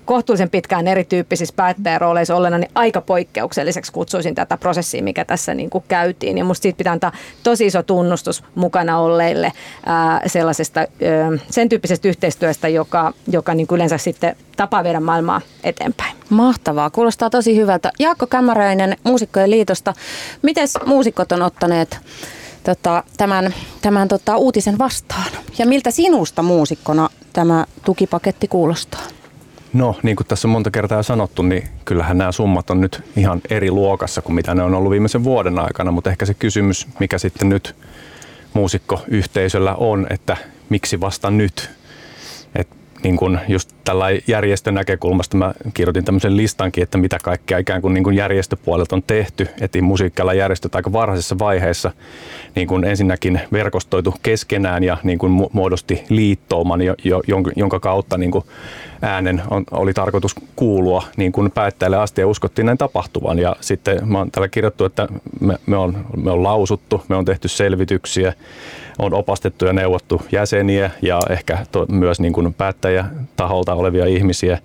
kohtuullisen pitkään erityyppisissä päättäjärooleissa ollena, niin aika poikkeukselliseksi kutsuisin tätä prosessia, mikä tässä niin kuin käytiin. Ja musta siitä pitää antaa tosi iso tunnustus mukana olleille ää, sellaisesta, ää, sen tyyppisestä yhteistyöstä, joka, joka niin kuin yleensä sitten tapaa viedä maailmaa eteenpäin. Mahtavaa, kuulostaa tosi hyvältä. Jaakko Kämäräinen Muusikkojen liitosta, miten muusikot on ottaneet tota, tämän, tämän tota, uutisen vastaan? Ja miltä sinusta muusikkona tämä tukipaketti kuulostaa? No, niin kuin tässä on monta kertaa jo sanottu, niin kyllähän nämä summat on nyt ihan eri luokassa kuin mitä ne on ollut viimeisen vuoden aikana, mutta ehkä se kysymys, mikä sitten nyt muusikkoyhteisöllä on, että miksi vasta nyt? Niin kuin just tällä järjestön näkökulmasta mä kirjoitin tämmöisen listankin, että mitä kaikkea ikään kuin, niin kuin järjestöpuolelta on tehty. Että musiikkialan järjestöt aika varhaisessa vaiheessa niin kuin ensinnäkin verkostoitu keskenään ja niin kuin muodosti liittouman, jonka kautta niin kuin äänen on, oli tarkoitus kuulua niin kuin päättäjälle asti ja uskottiin näin tapahtuvan. Ja sitten mä oon täällä kirjoittu, että me, me, on, me on lausuttu, me on tehty selvityksiä, on opastettu ja neuvottu jäseniä ja ehkä to, myös niin kuin päättäjätaholta olevia ihmisiä.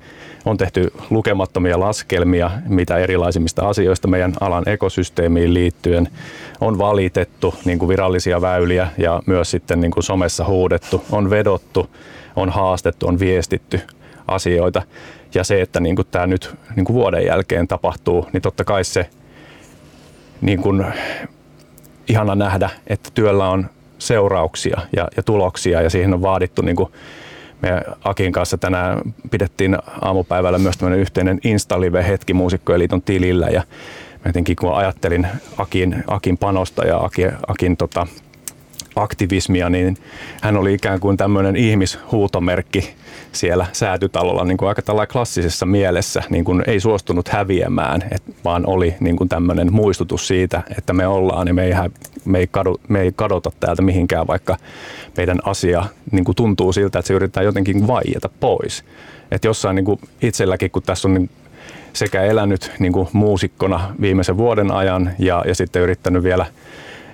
On tehty lukemattomia laskelmia, mitä erilaisimmista asioista meidän alan ekosysteemiin liittyen. On valitettu niin kuin virallisia väyliä ja myös sitten niin kuin somessa huudettu. On vedottu, on haastettu, on viestitty asioita. Ja se, että niin kuin tämä nyt niin kuin vuoden jälkeen tapahtuu, niin totta kai se niin kuin, ihana nähdä, että työllä on seurauksia ja, ja tuloksia ja siihen on vaadittu niin kuin me Akin kanssa tänään pidettiin aamupäivällä myös tämmöinen yhteinen Instalive-hetki Muusikkojen liiton tilillä ja jotenkin kun ajattelin Akin, Akin panosta ja Akin, Akin tota, aktivismia, niin hän oli ikään kuin tämmöinen ihmishuutomerkki siellä säätytalolla niin kuin aika tällä klassisessa mielessä, niin kuin ei suostunut häviämään, et, vaan oli niin kuin tämmöinen muistutus siitä, että me ollaan ja me ei, me ei, kadu, me ei kadota täältä mihinkään, vaikka meidän asia niin kuin tuntuu siltä, että se yritetään jotenkin vaieta pois. Että jossain niin kuin itselläkin, kun tässä on niin sekä elänyt niin kuin muusikkona viimeisen vuoden ajan ja, ja sitten yrittänyt vielä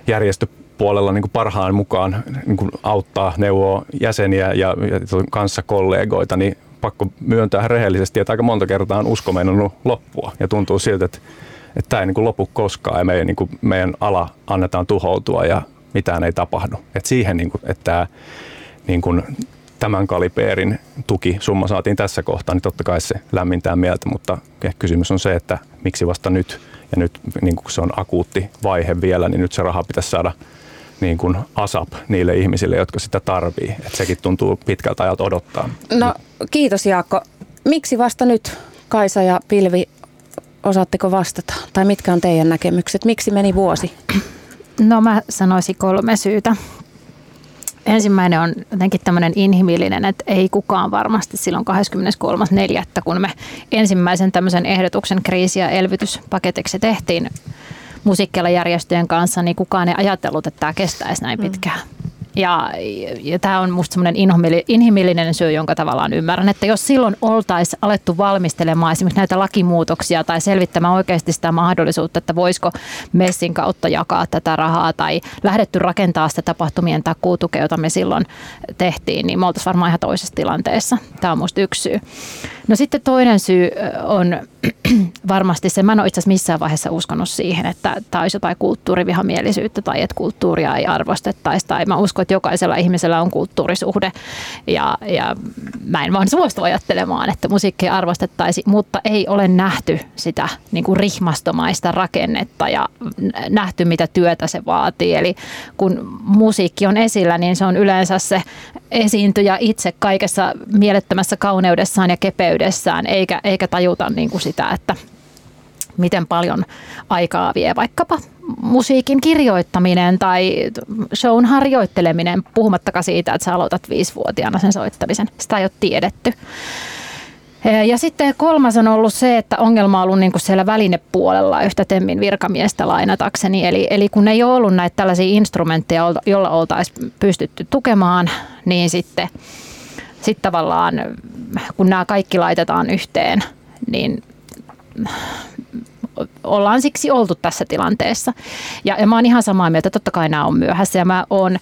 järjestö puolella niin kuin parhaan mukaan niin kuin auttaa, neuvoa jäseniä ja, ja kanssa kollegoita, niin pakko myöntää rehellisesti, että aika monta kertaa on usko meinannut loppua. Ja tuntuu siltä, että, että tämä ei niin kuin lopu koskaan ja meidän, niin kuin meidän ala annetaan tuhoutua ja mitään ei tapahdu. Et siihen, niin kuin, että tämä niin kuin, tämän kalibeerin tuki summa saatiin tässä kohtaa, niin totta kai se lämmintää mieltä, mutta kysymys on se, että miksi vasta nyt, ja nyt niin kun se on akuutti vaihe vielä, niin nyt se raha pitäisi saada niin kuin ASAP niille ihmisille, jotka sitä tarvii. että sekin tuntuu pitkältä ajalta odottaa. No kiitos Jaakko. Miksi vasta nyt Kaisa ja Pilvi, osaatteko vastata? Tai mitkä on teidän näkemykset? Miksi meni vuosi? No mä sanoisin kolme syytä. Ensimmäinen on jotenkin tämmöinen inhimillinen, että ei kukaan varmasti silloin 23.4. kun me ensimmäisen tämmöisen ehdotuksen kriisi- ja elvytyspaketiksi tehtiin musiikkialajärjestöjen kanssa, niin kukaan ei ajatellut, että tämä kestäisi näin mm. Ja, ja tämä on minusta semmoinen inhimillinen syy, jonka tavallaan ymmärrän, että jos silloin oltaisiin alettu valmistelemaan esimerkiksi näitä lakimuutoksia tai selvittämään oikeasti sitä mahdollisuutta, että voisiko Messin kautta jakaa tätä rahaa tai lähdetty rakentaa sitä tapahtumien takuutukea, jota me silloin tehtiin, niin me oltaisiin varmaan ihan toisessa tilanteessa. Tämä on minusta yksi syy. No sitten toinen syy on varmasti se, mä en ole itse asiassa missään vaiheessa uskonut siihen, että tämä olisi jotain kulttuurivihamielisyyttä tai että kulttuuria ei arvostettaisi. Tai mä uskon, että jokaisella ihmisellä on kulttuurisuhde ja, ja mä en vaan suostu ajattelemaan, että musiikkia arvostettaisiin, mutta ei ole nähty sitä niin kuin rihmastomaista rakennetta ja nähty, mitä työtä se vaatii. Eli kun musiikki on esillä, niin se on yleensä se esiintyjä itse kaikessa mielettömässä kauneudessaan ja kepeydessään, eikä, eikä tajuta niin kuin sitä, että miten paljon aikaa vie vaikkapa musiikin kirjoittaminen tai shown harjoitteleminen, puhumattakaan siitä, että sä aloitat viisivuotiaana sen soittamisen. Sitä ei ole tiedetty. Ja sitten kolmas on ollut se, että ongelma on ollut niin kuin siellä välinepuolella yhtä Temmin virkamiestä lainatakseni. Eli, eli kun ei ole ollut näitä tällaisia instrumentteja, joilla oltaisiin pystytty tukemaan, niin sitten sit tavallaan kun nämä kaikki laitetaan yhteen, niin ollaan siksi oltu tässä tilanteessa. Ja, ja mä oon ihan samaa mieltä, totta kai nämä on myöhässä ja mä oon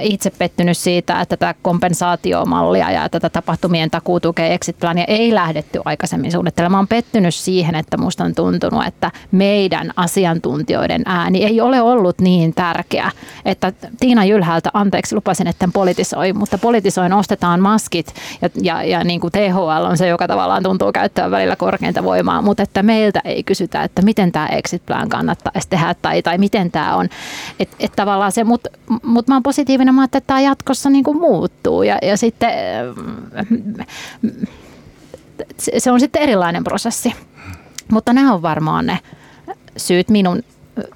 itse pettynyt siitä, että tätä kompensaatiomallia ja tätä tapahtumien takuutukea exit ei lähdetty aikaisemmin suunnittelemaan. Mä oon pettynyt siihen, että musta on tuntunut, että meidän asiantuntijoiden ääni ei ole ollut niin tärkeä, että Tiina Jylhältä, anteeksi lupasin, että politisoi, mutta politisoin ostetaan maskit ja, ja, ja niin kuin THL on se, joka tavallaan tuntuu käyttää välillä korkeinta voimaa, mutta että meiltä ei kysytä, että miten tämä exit plan kannattaisi tehdä tai, tai miten tämä on. Että et tavallaan se, mutta mut mä oon positiivinen, mä että tämä jatkossa niin kuin muuttuu ja, ja sitten se on sitten erilainen prosessi. Mutta nämä on varmaan ne syyt minun,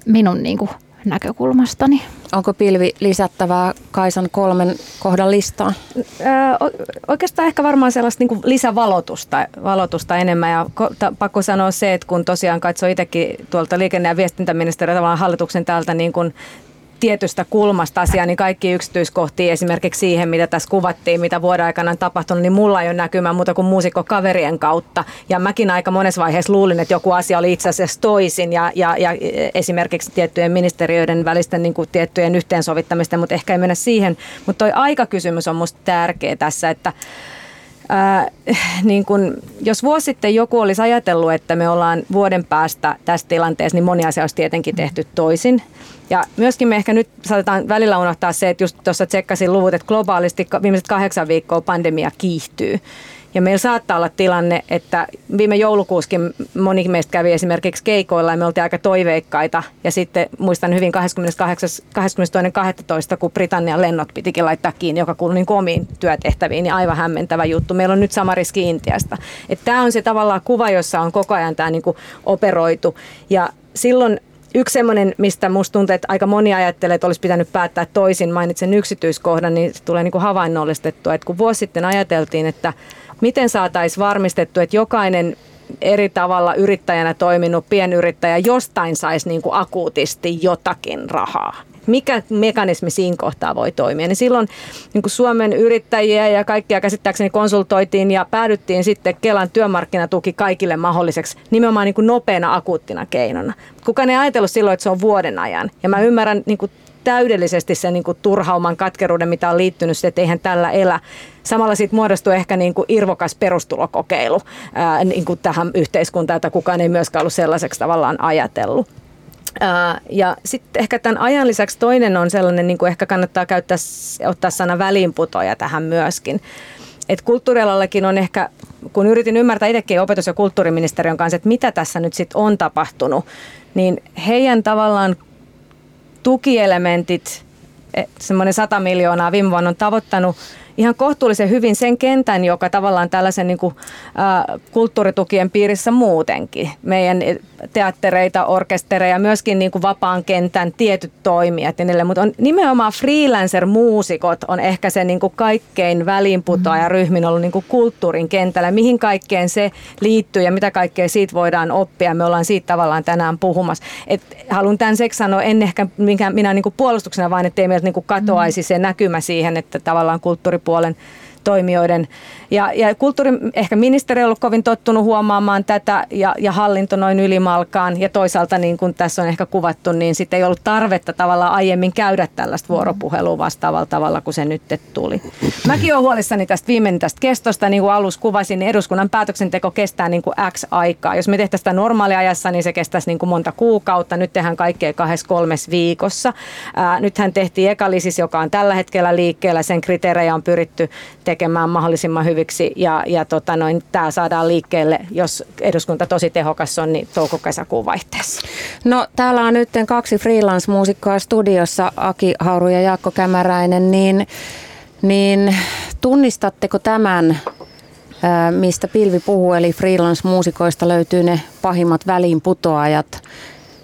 minun niin kuin näkökulmastani. Onko pilvi lisättävää Kaisan kolmen kohdan listaan? Öö, oikeastaan ehkä varmaan sellaista niin lisävalotusta valotusta enemmän. Ja pakko sanoa se, että kun tosiaan katsoo itsekin tuolta liikenne- ja viestintäministeriön hallituksen täältä niin kuin tietystä kulmasta asiaa, niin kaikki yksityiskohtia esimerkiksi siihen, mitä tässä kuvattiin, mitä vuoden aikana on tapahtunut, niin mulla ei ole näkymää muuta kuin muusikko kaverien kautta. Ja mäkin aika monessa vaiheessa luulin, että joku asia oli itse asiassa toisin ja, ja, ja esimerkiksi tiettyjen ministeriöiden välisten niin kuin tiettyjen yhteensovittamisten, mutta ehkä ei mennä siihen. Mutta toi aikakysymys on musta tärkeä tässä, että Ää, niin kun, jos vuosi sitten joku olisi ajatellut, että me ollaan vuoden päästä tässä tilanteessa, niin moni asia olisi tietenkin tehty toisin. Ja myöskin me ehkä nyt saatetaan välillä unohtaa se, että just tuossa tsekkasin luvut, että globaalisti viimeiset kahdeksan viikkoa pandemia kiihtyy. Ja meillä saattaa olla tilanne, että viime joulukuuskin moni meistä kävi esimerkiksi keikoilla ja me oltiin aika toiveikkaita. Ja sitten muistan hyvin 22.12. kun Britannian lennot pitikin laittaa kiinni, joka kuului niin omiin työtehtäviin, niin aivan hämmentävä juttu. Meillä on nyt sama riski Intiasta. Tämä on se tavallaan kuva, jossa on koko ajan tämä niin operoitu. Ja silloin Yksi semmoinen, mistä musta tuntuu, että aika moni ajattelee, että olisi pitänyt päättää toisin, mainitsen yksityiskohdan, niin se tulee niin kuin havainnollistettua. Että kun vuosi sitten ajateltiin, että miten saataisiin varmistettu, että jokainen eri tavalla yrittäjänä toiminut pienyrittäjä jostain saisi niin kuin akuutisti jotakin rahaa mikä mekanismi siinä kohtaa voi toimia. Niin silloin niin kuin Suomen yrittäjiä ja kaikkia käsittääkseni konsultoitiin ja päädyttiin sitten Kelan työmarkkinatuki kaikille mahdolliseksi nimenomaan niin kuin nopeana akuuttina keinona. Kukaan ei ajatellut silloin, että se on vuoden ajan. Ja mä ymmärrän niin kuin täydellisesti sen niin kuin turhauman katkeruuden, mitä on liittynyt, että eihän tällä elä. Samalla siitä muodostuu ehkä niin kuin irvokas perustulokokeilu ää, niin kuin tähän yhteiskuntaan, jota kukaan ei myöskään ollut sellaiseksi tavallaan ajatellut. Ja sitten ehkä tämän ajan lisäksi toinen on sellainen, niin kuin ehkä kannattaa käyttää, ottaa sana väliinputoja tähän myöskin. Et kulttuurialallakin on ehkä, kun yritin ymmärtää itsekin opetus- ja kulttuuriministeriön kanssa, että mitä tässä nyt sitten on tapahtunut, niin heidän tavallaan tukielementit, e, semmoinen 100 miljoonaa viime vuonna on tavoittanut ihan kohtuullisen hyvin sen kentän, joka tavallaan tällaisen niin kuin, ä, kulttuuritukien piirissä muutenkin. Meidän teattereita, orkestereja, myöskin niin kuin vapaan kentän tietyt toimijat ja niille, mutta on nimenomaan freelancer-muusikot on ehkä se niin kuin kaikkein väliinputoaja ryhmin ollut niin kuin kulttuurin kentällä. Mihin kaikkeen se liittyy ja mitä kaikkea siitä voidaan oppia. Me ollaan siitä tavallaan tänään puhumassa. Et haluan tämän seksi sanoa, en ehkä minkä, minä niin kuin puolustuksena, vaan ettei meiltä niin kuin katoaisi se näkymä siihen, että tavallaan kulttuuripuolen toimijoiden. Ja, ja kulttuuri, ehkä ministeri on ollut kovin tottunut huomaamaan tätä ja, ja hallinto noin ylimalkaan. Ja toisaalta niin kuin tässä on ehkä kuvattu, niin sitten ei ollut tarvetta tavallaan aiemmin käydä tällaista vuoropuhelua vastaavalla tavalla kuin se nyt tuli. Mäkin olen huolissani tästä viimeinen tästä kestosta, niin kuin alussa kuvasin, niin eduskunnan päätöksenteko kestää niin kuin X aikaa. Jos me tehtäisiin sitä normaaliajassa, niin se kestäisi niin kuin monta kuukautta. Nyt tehdään kaikkea kahdessa kolmes viikossa. Ää, nythän tehtiin ekalisis, joka on tällä hetkellä liikkeellä. Sen kriteerejä on pyritty tekemään mahdollisimman hyviksi ja, ja tota noin, tämä saadaan liikkeelle, jos eduskunta tosi tehokas on, niin touko-kesäkuun vaihteessa. No täällä on nyt kaksi freelance-muusikkoa studiossa, Aki Hauru ja Jaakko Kämäräinen, niin, niin tunnistatteko tämän, mistä Pilvi puhuu, eli freelance-muusikoista löytyy ne pahimmat väliinputoajat.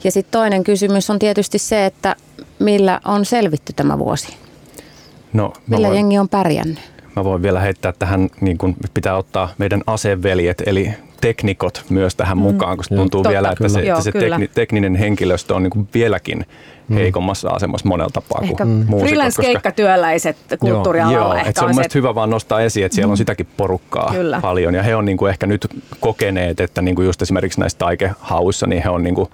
Ja sitten toinen kysymys on tietysti se, että millä on selvitty tämä vuosi? No, Millä voin... jengi on pärjännyt? Mä voin vielä heittää tähän, niin kun pitää ottaa meidän aseveljet, eli teknikot myös tähän mm. mukaan, koska tuntuu Totta, vielä, että kyllä. se, että se tekni, tekninen henkilöstö on niin kuin vieläkin mm. heikommassa asemassa monella tapaa ehkä kuin muusikot. Freelance-keikkatyöläiset kulttuurialalla joo, ehkä se on, on se, hyvä vaan nostaa esiin, että siellä mm. on sitäkin porukkaa kyllä. paljon ja he on niin kuin ehkä nyt kokeneet, että niin kuin just esimerkiksi näissä taikehauissa, niin he on niin kuin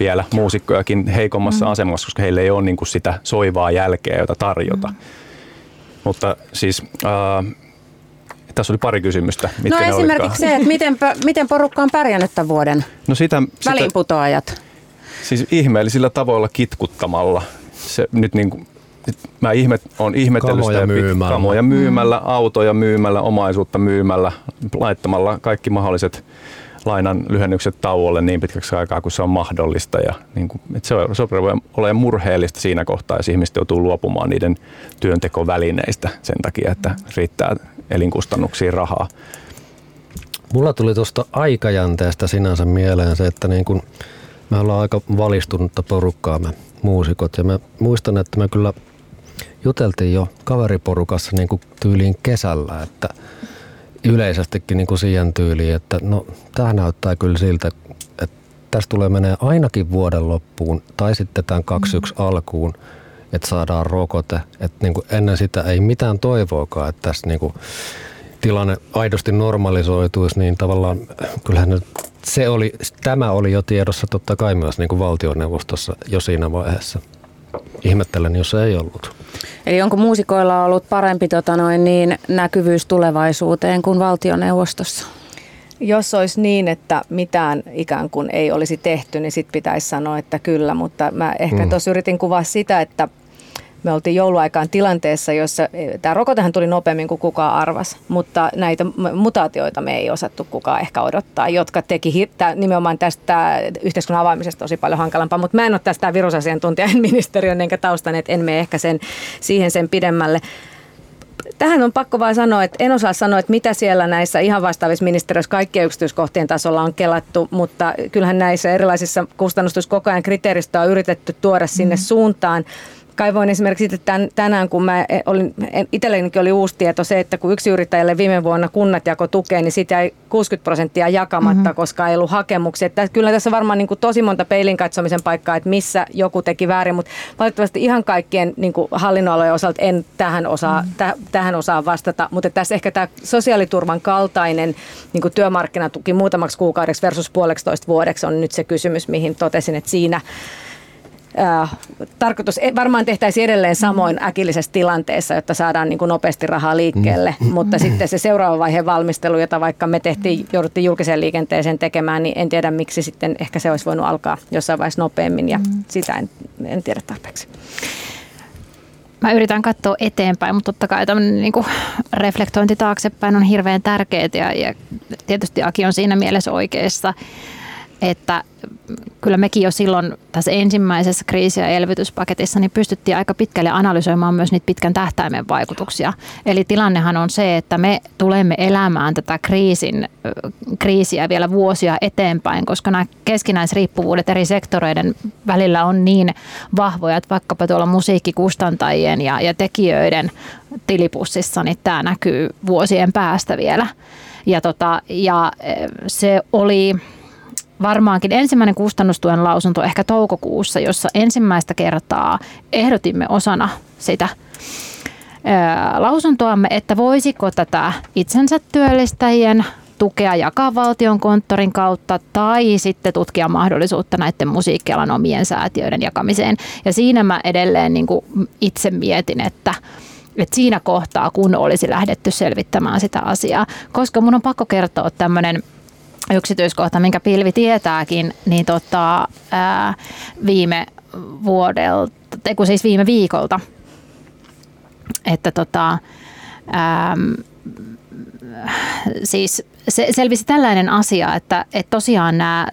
vielä muusikkojakin heikommassa mm. asemassa, koska heillä ei ole niin kuin sitä soivaa jälkeä, jota tarjota. Mm. Mutta siis äh, tässä oli pari kysymystä. Mitkä no esimerkiksi se, että miten, miten porukka on pärjännyt tämän vuoden no sitä, väliinputoajat. Siis ihmeellisillä tavoilla kitkuttamalla. Se nyt niin kuin, mä ihmet, on ihmetellyt kamoja sitä myymällä. kamoja myymällä, mm. autoja myymällä, omaisuutta myymällä, laittamalla kaikki mahdolliset lainan lyhennykset tauolle niin pitkäksi aikaa kuin se on mahdollista. Ja niin kuin, että se, on, se ole murheellista siinä kohtaa, jos ihmiset joutuu luopumaan niiden työntekovälineistä sen takia, että riittää elinkustannuksiin rahaa. Mulla tuli tuosta aikajänteestä sinänsä mieleen se, että niin kun me ollaan aika valistunutta porukkaa me muusikot ja mä muistan, että me kyllä juteltiin jo kaveriporukassa niin kuin tyyliin kesällä, että yleisestikin niin kuin siihen tyyliin, että no tämä näyttää kyllä siltä, että tästä tulee menee ainakin vuoden loppuun tai sitten tämän 21 mm. alkuun, että saadaan rokote. Että niin kuin ennen sitä ei mitään toivoakaan, että tässä niin kuin tilanne aidosti normalisoituisi, niin tavallaan kyllähän nyt se oli, tämä oli jo tiedossa totta kai myös niin kuin valtioneuvostossa jo siinä vaiheessa. Ihmettelen, jos ei ollut. Eli onko muusikoilla ollut parempi tota noin, niin, näkyvyys tulevaisuuteen kuin valtioneuvostossa? Jos olisi niin, että mitään ikään kuin ei olisi tehty, niin sitten pitäisi sanoa, että kyllä. Mutta mä ehkä mm. tuossa yritin kuvaa sitä, että me oltiin jouluaikaan tilanteessa, jossa e, tämä rokotehan tuli nopeammin kuin kukaan arvas, mutta näitä mutaatioita me ei osattu kukaan ehkä odottaa, jotka teki nimenomaan tästä yhteiskunnan avaamisesta tosi paljon hankalampaa, mutta mä en ole tästä virusasiantuntija, en ministeriön enkä taustan, että en mene ehkä sen, siihen sen pidemmälle. Tähän on pakko vaan sanoa, että en osaa sanoa, että mitä siellä näissä ihan vastaavissa ministeriöissä kaikkien yksityiskohtien tasolla on kelattu, mutta kyllähän näissä erilaisissa kustannustus koko ajan kriteeristöä on yritetty tuoda sinne mm. suuntaan kaivoin esimerkiksi tän, tänään, kun mä olin, itsellenikin oli uusi tieto se, että kun yksi yrittäjälle viime vuonna kunnat jako tukea, niin sitä jäi 60 prosenttia jakamatta, mm-hmm. koska ei ollut hakemuksia. Että kyllä tässä varmaan niin kuin tosi monta peilin katsomisen paikkaa, että missä joku teki väärin, mutta valitettavasti ihan kaikkien niin kuin hallinnonalojen osalta en tähän osaa, mm-hmm. täh, tähän osaa vastata, mutta tässä ehkä tämä sosiaaliturvan kaltainen niin kuin työmarkkinatuki muutamaksi kuukaudeksi versus puoleksi vuodeksi on nyt se kysymys, mihin totesin, että siinä Äh, tarkoitus e, varmaan tehtäisiin edelleen samoin äkillisessä tilanteessa, jotta saadaan niin kuin nopeasti rahaa liikkeelle, mm. mutta sitten se seuraava vaiheen valmistelu, jota vaikka me tehtiin, jouduttiin julkiseen liikenteeseen tekemään, niin en tiedä miksi sitten ehkä se olisi voinut alkaa jossain vaiheessa nopeammin ja mm. sitä en, en tiedä tarpeeksi. Mä yritän katsoa eteenpäin, mutta totta kai tämmöinen niin reflektointi taaksepäin on hirveän tärkeää ja, ja tietysti Aki on siinä mielessä oikeassa että kyllä mekin jo silloin tässä ensimmäisessä kriisi- ja elvytyspaketissa niin pystyttiin aika pitkälle analysoimaan myös niitä pitkän tähtäimen vaikutuksia. Eli tilannehan on se, että me tulemme elämään tätä kriisin, kriisiä vielä vuosia eteenpäin, koska nämä keskinäisriippuvuudet eri sektoreiden välillä on niin vahvoja, että vaikkapa tuolla musiikkikustantajien ja, ja tekijöiden tilipussissa, niin tämä näkyy vuosien päästä vielä. Ja, tota, ja se oli varmaankin ensimmäinen kustannustuen lausunto ehkä toukokuussa, jossa ensimmäistä kertaa ehdotimme osana sitä lausuntoamme, että voisiko tätä itsensä työllistäjien tukea jakaa valtion konttorin kautta tai sitten tutkia mahdollisuutta näiden musiikkialan omien säätiöiden jakamiseen. Ja siinä mä edelleen niin kuin itse mietin, että, että siinä kohtaa, kun olisi lähdetty selvittämään sitä asiaa, koska mun on pakko kertoa tämmöinen – yksityiskohta, minkä pilvi tietääkin, niin tota, ää, viime vuodelta, kun siis viime viikolta, että tota, ää, siis se selvisi tällainen asia, että, että tosiaan nämä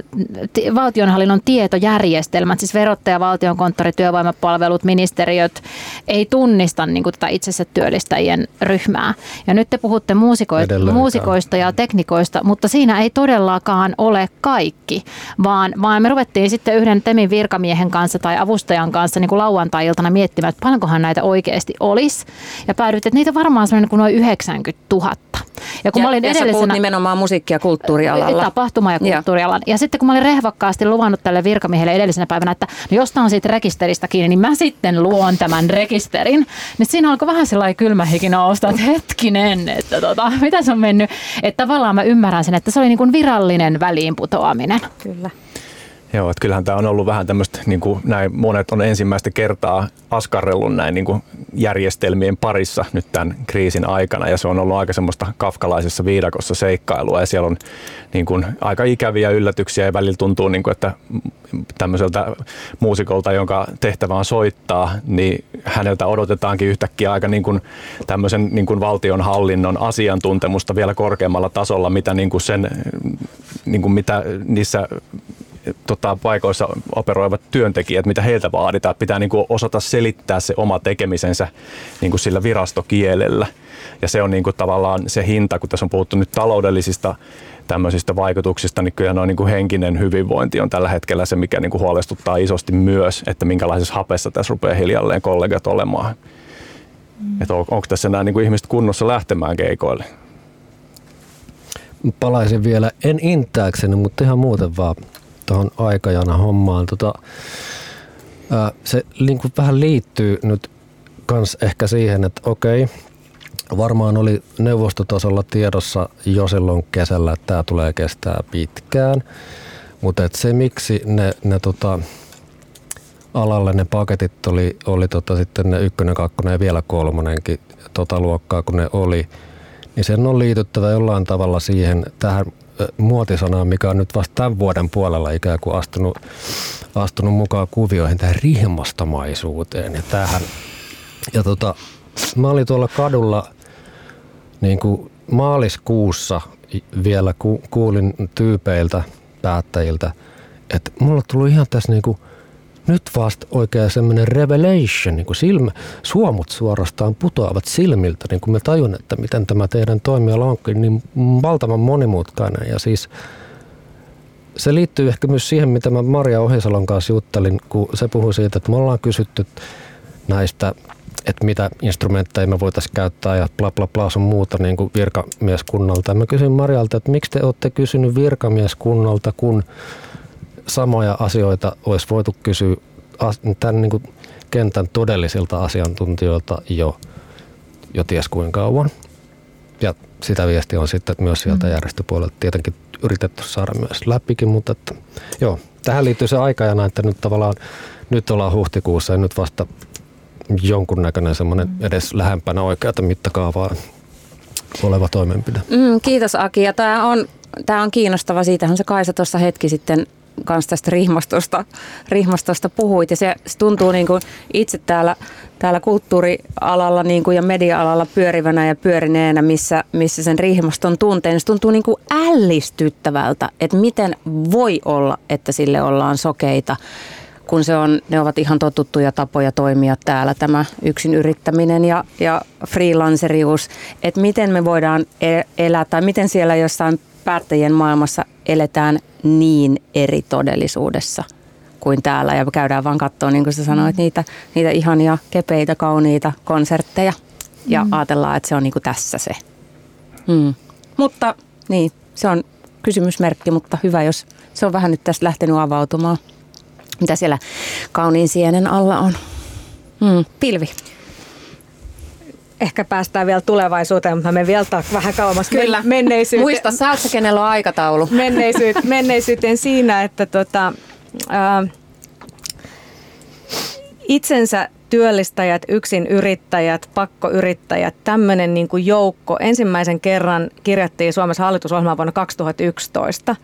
valtionhallinnon tietojärjestelmät, siis verottaja, valtionkonttori, työvoimapalvelut, ministeriöt, ei tunnista niin kuin tätä itsensä työllistäjien ryhmää. Ja nyt te puhutte muusikoista, muusikoista ja teknikoista, mutta siinä ei todellakaan ole kaikki, vaan, vaan me ruvettiin sitten yhden Temin virkamiehen kanssa tai avustajan kanssa niin kuin lauantai-iltana miettimään, että paljonkohan näitä oikeasti olisi. Ja päädyttiin, että niitä varmaan sellainen kuin noin 90 000. Ja kun ja, mä olin ja edellisenä... nimenomaan musiikki- ja kulttuurialalla. Tapahtuma- ja kulttuurialalla. Ja. ja sitten kun mä olin rehvakkaasti luvannut tälle virkamiehelle edellisenä päivänä, että no jos on siitä rekisteristä kiinni, niin mä sitten luon tämän rekisterin. Niin siinä alkoi vähän sellainen kylmä hiki nousta, että hetkinen, että tota, mitä se on mennyt. Että tavallaan mä ymmärrän sen, että se oli niin kuin virallinen väliinputoaminen. Kyllä. Joo, että kyllähän tämä on ollut vähän tämmöistä, niin kuin näin monet on ensimmäistä kertaa askarrellut näin niin kuin järjestelmien parissa nyt tämän kriisin aikana. Ja se on ollut aika semmoista kafkalaisessa viidakossa seikkailua. Ja siellä on niin kuin aika ikäviä yllätyksiä ja välillä tuntuu, niin kuin, että tämmöiseltä muusikolta, jonka tehtävä on soittaa, niin häneltä odotetaankin yhtäkkiä aika niin kuin tämmöisen niin kuin valtionhallinnon asiantuntemusta vielä korkeammalla tasolla, mitä niin kuin sen, niin kuin mitä niissä tota, paikoissa operoivat työntekijät, mitä heiltä vaaditaan. Pitää niin kuin osata selittää se oma tekemisensä niin kuin sillä virastokielellä. Ja se on niin kuin tavallaan se hinta, kun tässä on puhuttu nyt taloudellisista tämmöisistä vaikutuksista, niin kyllä noin niin kuin henkinen hyvinvointi on tällä hetkellä se, mikä niin kuin huolestuttaa isosti myös, että minkälaisessa hapessa tässä rupeaa hiljalleen kollegat olemaan. Mm. Että on, onko tässä nämä niin kuin ihmiset kunnossa lähtemään keikoille? Palaisin vielä, en intääkseni, mutta ihan muuten vaan tuohon aikajana hommaan. Tota, ää, se niin kuin vähän liittyy nyt kans ehkä siihen, että okei, varmaan oli neuvostotasolla tiedossa jo silloin kesällä, että tämä tulee kestää pitkään. Mutta se miksi ne, ne tota, alalle ne paketit oli, oli tota sitten ne ykkönen, kakkonen ja vielä kolmonenkin tota luokkaa kun ne oli, niin sen on liityttävä jollain tavalla siihen tähän muotisanaa, mikä on nyt vasta tämän vuoden puolella ikään kuin astunut, astunut mukaan kuvioihin, tähän rihmastamaisuuteen. Ja, tähän, ja tota, mä olin tuolla kadulla niin kuin maaliskuussa vielä ku, kuulin tyypeiltä, päättäjiltä, että mulla tuli ihan tässä niin kuin – nyt vasta oikein semmoinen revelation, niin kuin silmä, suomut suorastaan putoavat silmiltä, niin kuin mä tajun, että miten tämä teidän toimiala onkin niin valtavan monimutkainen. Ja siis se liittyy ehkä myös siihen, mitä mä Maria Ohisalon kanssa juttelin, kun se puhui siitä, että me ollaan kysytty näistä että mitä instrumentteja me voitaisiin käyttää ja bla bla bla sun muuta niin kuin virkamieskunnalta. Ja mä kysyin Marialta, että miksi te olette kysynyt virkamieskunnalta, kun samoja asioita olisi voitu kysyä tämän niin kuin kentän todellisilta asiantuntijoilta jo, jo ties kuinka kauan. ja sitä viestiä on sitten myös sieltä mm. järjestöpuolelta tietenkin yritetty saada myös läpikin, mutta että, joo, tähän liittyy se aikajana, että nyt tavallaan nyt ollaan huhtikuussa ja nyt vasta jonkunnäköinen semmoinen edes lähempänä oikeata mittakaavaa oleva toimenpide. Mm, kiitos Aki. Ja tämä on, tämä on kiinnostava. Siitähän se Kaisa tuossa hetki sitten kanssa tästä rihmastosta, rihmastosta puhuit. Ja se, se tuntuu niin kuin itse täällä, täällä kulttuurialalla niin kuin ja media-alalla pyörivänä ja pyörineenä, missä, missä sen rihmaston tunteen. Niin se tuntuu niin kuin ällistyttävältä, että miten voi olla, että sille ollaan sokeita kun se on, ne ovat ihan totuttuja tapoja toimia täällä, tämä yksin yrittäminen ja, ja freelancerius, että miten me voidaan e-, elää tai miten siellä jossain päättäjien maailmassa eletään niin eri todellisuudessa kuin täällä ja käydään vaan katsoa, niin kuin sä sanoit, niitä, niitä ihania, kepeitä, kauniita konsertteja ja mm. ajatellaan, että se on niin kuin tässä se. Mm. Mutta niin, se on kysymysmerkki, mutta hyvä, jos se on vähän nyt tästä lähtenyt avautumaan mitä siellä kauniin sienen alla on. Mm, pilvi. Ehkä päästään vielä tulevaisuuteen, mutta me vielä vähän kauemmas Kyllä. menneisyyteen. Muista, sä oot se, kenellä on aikataulu. Menneisyyteen, menneisyyteen siinä, että tota, ää, itsensä työllistäjät, yksin yrittäjät, pakkoyrittäjät, tämmöinen niin kuin joukko ensimmäisen kerran kirjattiin Suomessa hallitusohjelmaan vuonna 2011.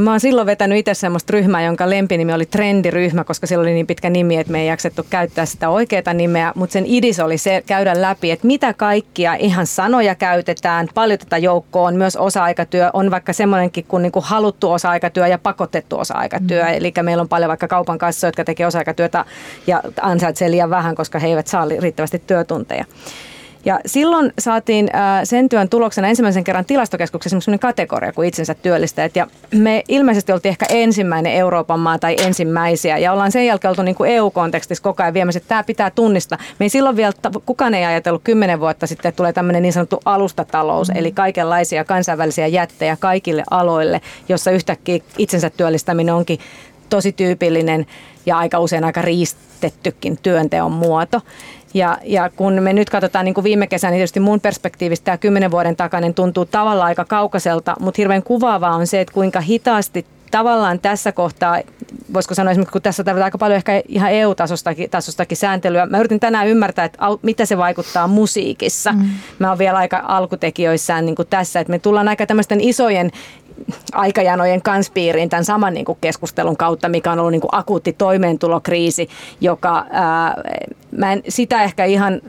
Mä oon silloin vetänyt itse semmoista ryhmää, jonka lempinimi oli trendiryhmä, koska sillä oli niin pitkä nimi, että me ei jaksettu käyttää sitä oikeaa nimeä, mutta sen idis oli se käydä läpi, että mitä kaikkia ihan sanoja käytetään, paljon tätä joukkoa on, myös osa-aikatyö, on vaikka semmoinenkin kuin, niin kuin haluttu osa-aikatyö ja pakotettu osa-aikatyö, mm. eli meillä on paljon vaikka kaupan kanssa, jotka tekee osa-aikatyötä ja ansaitsee liian vähän, koska he eivät saa riittävästi työtunteja. Ja silloin saatiin äh, sen työn tuloksena ensimmäisen kerran tilastokeskuksessa sellainen kategoria kuin itsensä työllistäjät. Ja me ilmeisesti oltiin ehkä ensimmäinen Euroopan maa tai ensimmäisiä. Ja ollaan sen jälkeen oltu niin kuin EU-kontekstissa koko ajan viemässä, että tämä pitää tunnistaa. Me ei silloin vielä, kukaan ei ajatellut kymmenen vuotta sitten, että tulee tämmöinen niin sanottu alustatalous, mm. eli kaikenlaisia kansainvälisiä jättejä kaikille aloille, jossa yhtäkkiä itsensä työllistäminen onkin tosi tyypillinen ja aika usein aika riistettykin työnteon muoto. Ja, ja kun me nyt katsotaan niin kuin viime kesänä, niin tietysti mun perspektiivistä tämä kymmenen vuoden takainen tuntuu tavallaan aika kaukaiselta, mutta hirveän kuvaavaa on se, että kuinka hitaasti tavallaan tässä kohtaa, voisiko sanoa esimerkiksi, kun tässä tarvitaan aika paljon ehkä ihan EU-tasostakin tasostakin sääntelyä. Mä yritin tänään ymmärtää, että mitä se vaikuttaa musiikissa. Mm. Mä oon vielä aika alkutekijöissään niin kuin tässä, että me tullaan aika tämmöisten isojen aikajanojen kanspiiriin tämän saman niin kuin keskustelun kautta, mikä on ollut niin kuin akuutti toimeentulokriisi, joka ää, mä en sitä ehkä ihan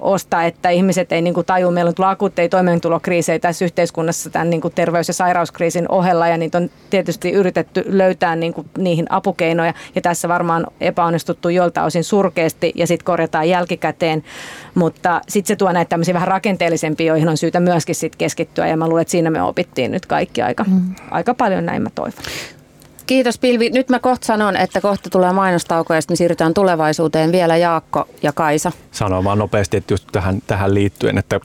osta, että ihmiset ei niin kuin taju, meillä on tullut akuutteja toimeentulokriisejä tässä yhteiskunnassa tämän niin kuin terveys- ja sairauskriisin ohella ja niitä on tietysti yritetty löytää niin kuin niihin apukeinoja ja tässä varmaan epäonnistuttu jolta osin surkeasti ja sitten korjataan jälkikäteen, mutta sitten se tuo näitä tämmöisiä vähän rakenteellisempia, joihin on syytä myöskin sit keskittyä ja mä luulen, että siinä me opittiin nyt kaikki aika, mm. aika paljon näin mä toivon. Kiitos Pilvi. Nyt mä kohta sanon, että kohta tulee mainostauko ja sitten me siirrytään tulevaisuuteen vielä Jaakko ja Kaisa. Sanon vaan nopeasti, että just tähän, tähän liittyen, että